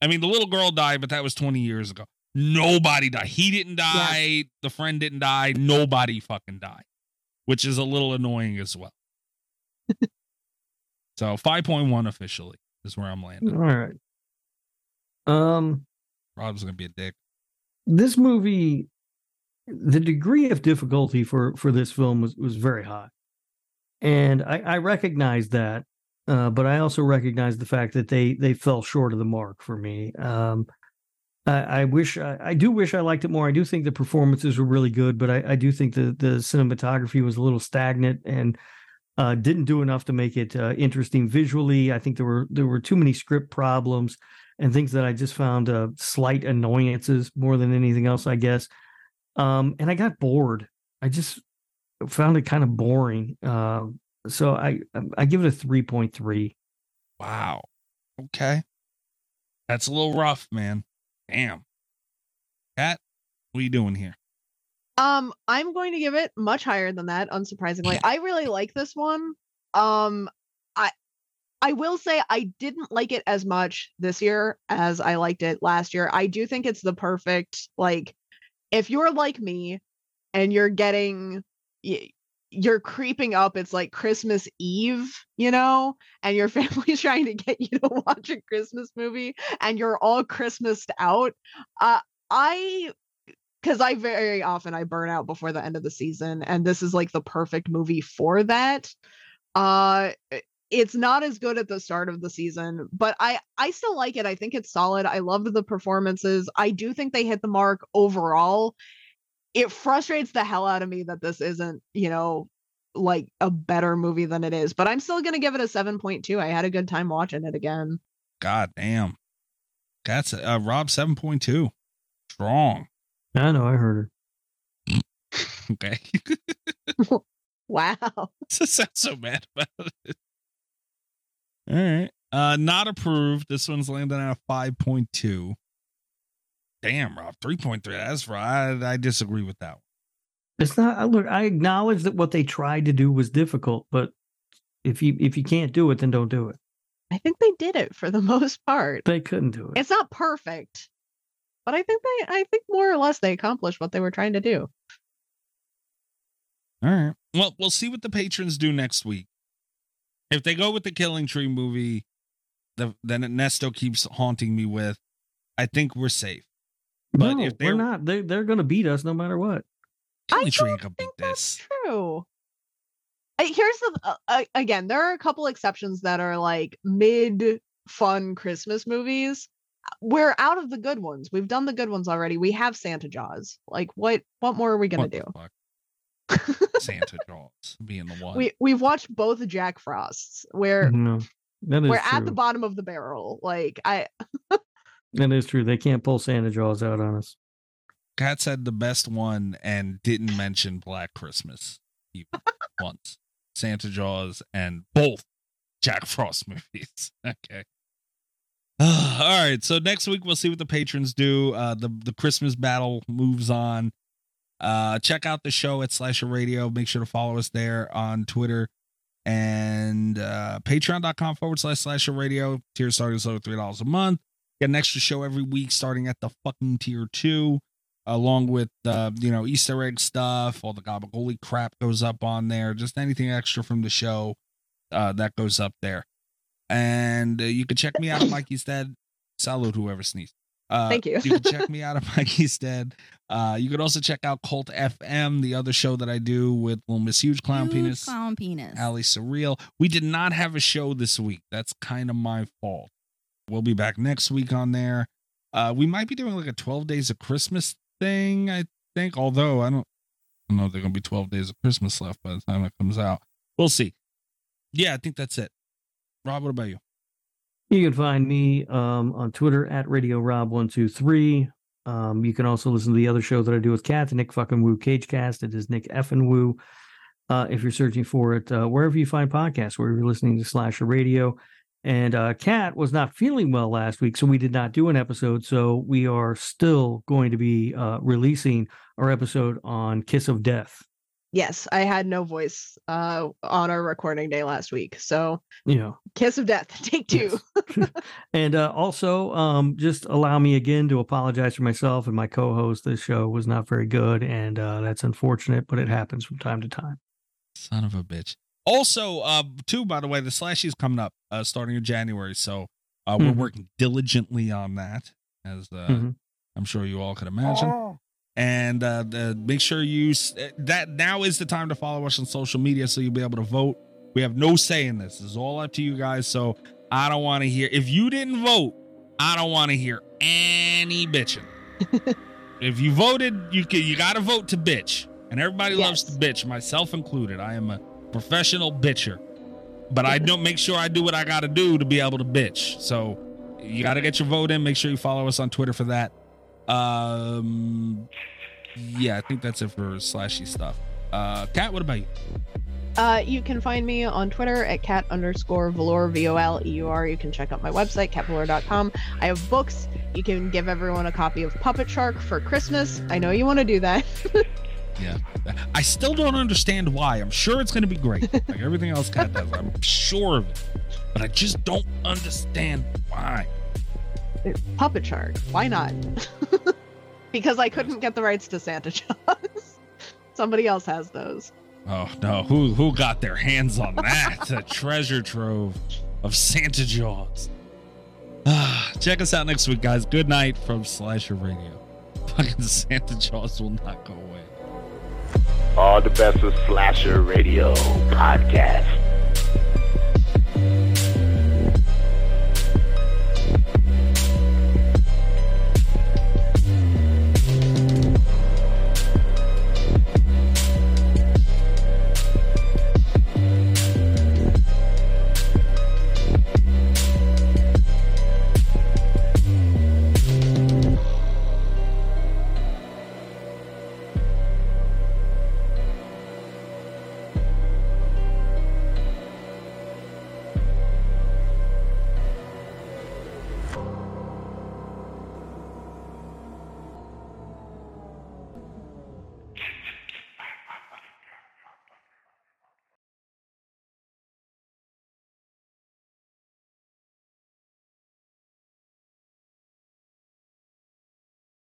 I mean, the little girl died, but that was 20 years ago. Nobody died. He didn't die. The friend didn't die. Nobody fucking died, which is a little annoying as well. so 5.1 officially is where I'm landing. All right. Um, Rob's going to be a dick. this movie, the degree of difficulty for for this film was was very high, and I, I recognize that, uh, but I also recognize the fact that they they fell short of the mark for me. Um, I, I wish I, I do wish I liked it more. I do think the performances were really good, but I, I do think the the cinematography was a little stagnant and uh, didn't do enough to make it uh, interesting visually. I think there were there were too many script problems and things that I just found uh, slight annoyances more than anything else, I guess. Um, and I got bored. I just found it kind of boring. Uh, so I I give it a three point three. Wow. Okay. That's a little rough, man. Damn. Cat, what are you doing here? Um, I'm going to give it much higher than that, unsurprisingly. I really like this one. Um, I I will say I didn't like it as much this year as I liked it last year. I do think it's the perfect like if you're like me and you're getting you're creeping up it's like christmas eve you know and your family's trying to get you to watch a christmas movie and you're all christmased out uh i because I very often I burn out before the end of the season, and this is like the perfect movie for that. Uh, it's not as good at the start of the season, but I I still like it. I think it's solid. I loved the performances. I do think they hit the mark overall. It frustrates the hell out of me that this isn't, you know, like a better movie than it is, but I'm still gonna give it a 7.2. I had a good time watching it again. God damn. That's uh, Rob 7.2. Strong. I know I heard her. Okay. Wow. sounds so bad about it. All right. Uh not approved. This one's landing at a 5.2. Damn, Rob. 3.3. That's right. I, I disagree with that one. It's not. I- Look, I acknowledge that what they tried to do was difficult, but if you if you can't do it, then don't do it. I think they did it for the most part. They couldn't do it. it's not perfect but i think they i think more or less they accomplished what they were trying to do All right. Well, we'll see what the patrons do next week. If they go with the Killing Tree movie, the then Ernesto keeps haunting me with, I think we're safe. But no, if we're they're- not. They they're going to beat us no matter what. Killing I don't ain't beat think that's this. true I, here's the uh, uh, again there are a couple exceptions that are like mid fun christmas movies we're out of the good ones we've done the good ones already we have santa jaws like what what more are we gonna What do fuck? Santa Jaws being the one. we we've watched both jack frosts where No, we're true. at the bottom of the barrel like i that is true. They can't pull Santa Jaws out on us. Cat said the best one and didn't mention Black Christmas even once. Santa Jaws and both Jack Frost movies. Okay. All right. So next week we'll see what the patrons do. Uh the the Christmas battle moves on. Uh check out the show at Slasher Radio. Make sure to follow us there on Twitter and uh, patreon.com forward slash slasher radio. Tier starting as low $3 a month. Get an extra show every week starting at the fucking tier two, along with, uh, you know, Easter egg stuff. All the gobble crap goes up on there. Just anything extra from the show uh, that goes up there. And uh, you can check me out at Mikey's Dead. Salute whoever sneezed. Uh, Thank you. you can check me out at Mikey's Dead. Uh, you can also check out Cult FM, the other show that I do with Little Miss Huge Clown Huge Penis, Clown penis. Aly Surreal. We did not have a show this week. That's kind of my fault. We'll be back next week on there. Uh, we might be doing like a 12 days of Christmas thing, I think. Although I don't, I don't know if there's gonna be 12 days of Christmas left by the time it comes out. We'll see. Yeah, I think that's it. Rob, what about you? You can find me um, on Twitter at Radio Rob one two three. Um, you can also listen to the other show that I do with Cat, Nick fucking Woo Cagecast. It is Nick effing Woo. Uh, if you're searching for it, uh, wherever you find podcasts, wherever you're listening to Slasher Radio. And uh, Cat was not feeling well last week, so we did not do an episode. So we are still going to be uh, releasing our episode on Kiss of Death. Yes, I had no voice uh, on our recording day last week. So, You know, Kiss of Death, take two. and uh, also, um, just allow me again to apologize for myself and my co-host. This show was not very good, and uh, that's unfortunate, but it happens from time to time. Son of a bitch. Also, uh, too, by the way, the slashy slashy's coming up uh, starting in January. So uh, we're Mhm. working diligently on that, as uh, Mhm. I'm sure you all could imagine. And uh, the, make sure you s- uh, that now is the time to follow us on social media so you'll be able to vote. We have no say in this. This is all up to you guys. So I don't want to hear if you didn't vote. I don't want to hear any bitching. if you voted, you can you got to vote to bitch, and everybody loves to bitch, myself included. I am a professional bitcher, but I don't make sure I do what I got to do to be able to bitch. So you got to get your vote in. Make sure you follow us on Twitter for that. Um, yeah, I think that's it for slashy stuff. Uh, Cat, what about you? Uh, you can find me on Twitter at cat underscore Voleur, V O L E U R. You can check out my website, catvoleur.com. I have books. You can give everyone a copy of Puppet Shark for Christmas. I know you want to do that. Yeah, I still don't understand why. I'm sure it's going to be great, like everything else Cat does. I'm sure of it, but I just don't understand why. Puppet Shark. Why not? because I couldn't get the rights to Santa Jaws. Somebody else has those. Oh no, who who got their hands on that? a treasure trove of Santa Jaws. Ah, Check us out next week, guys. Good night from Slasher Radio. Fucking Santa Jaws will not go away. All the best with Slasher Radio Podcast.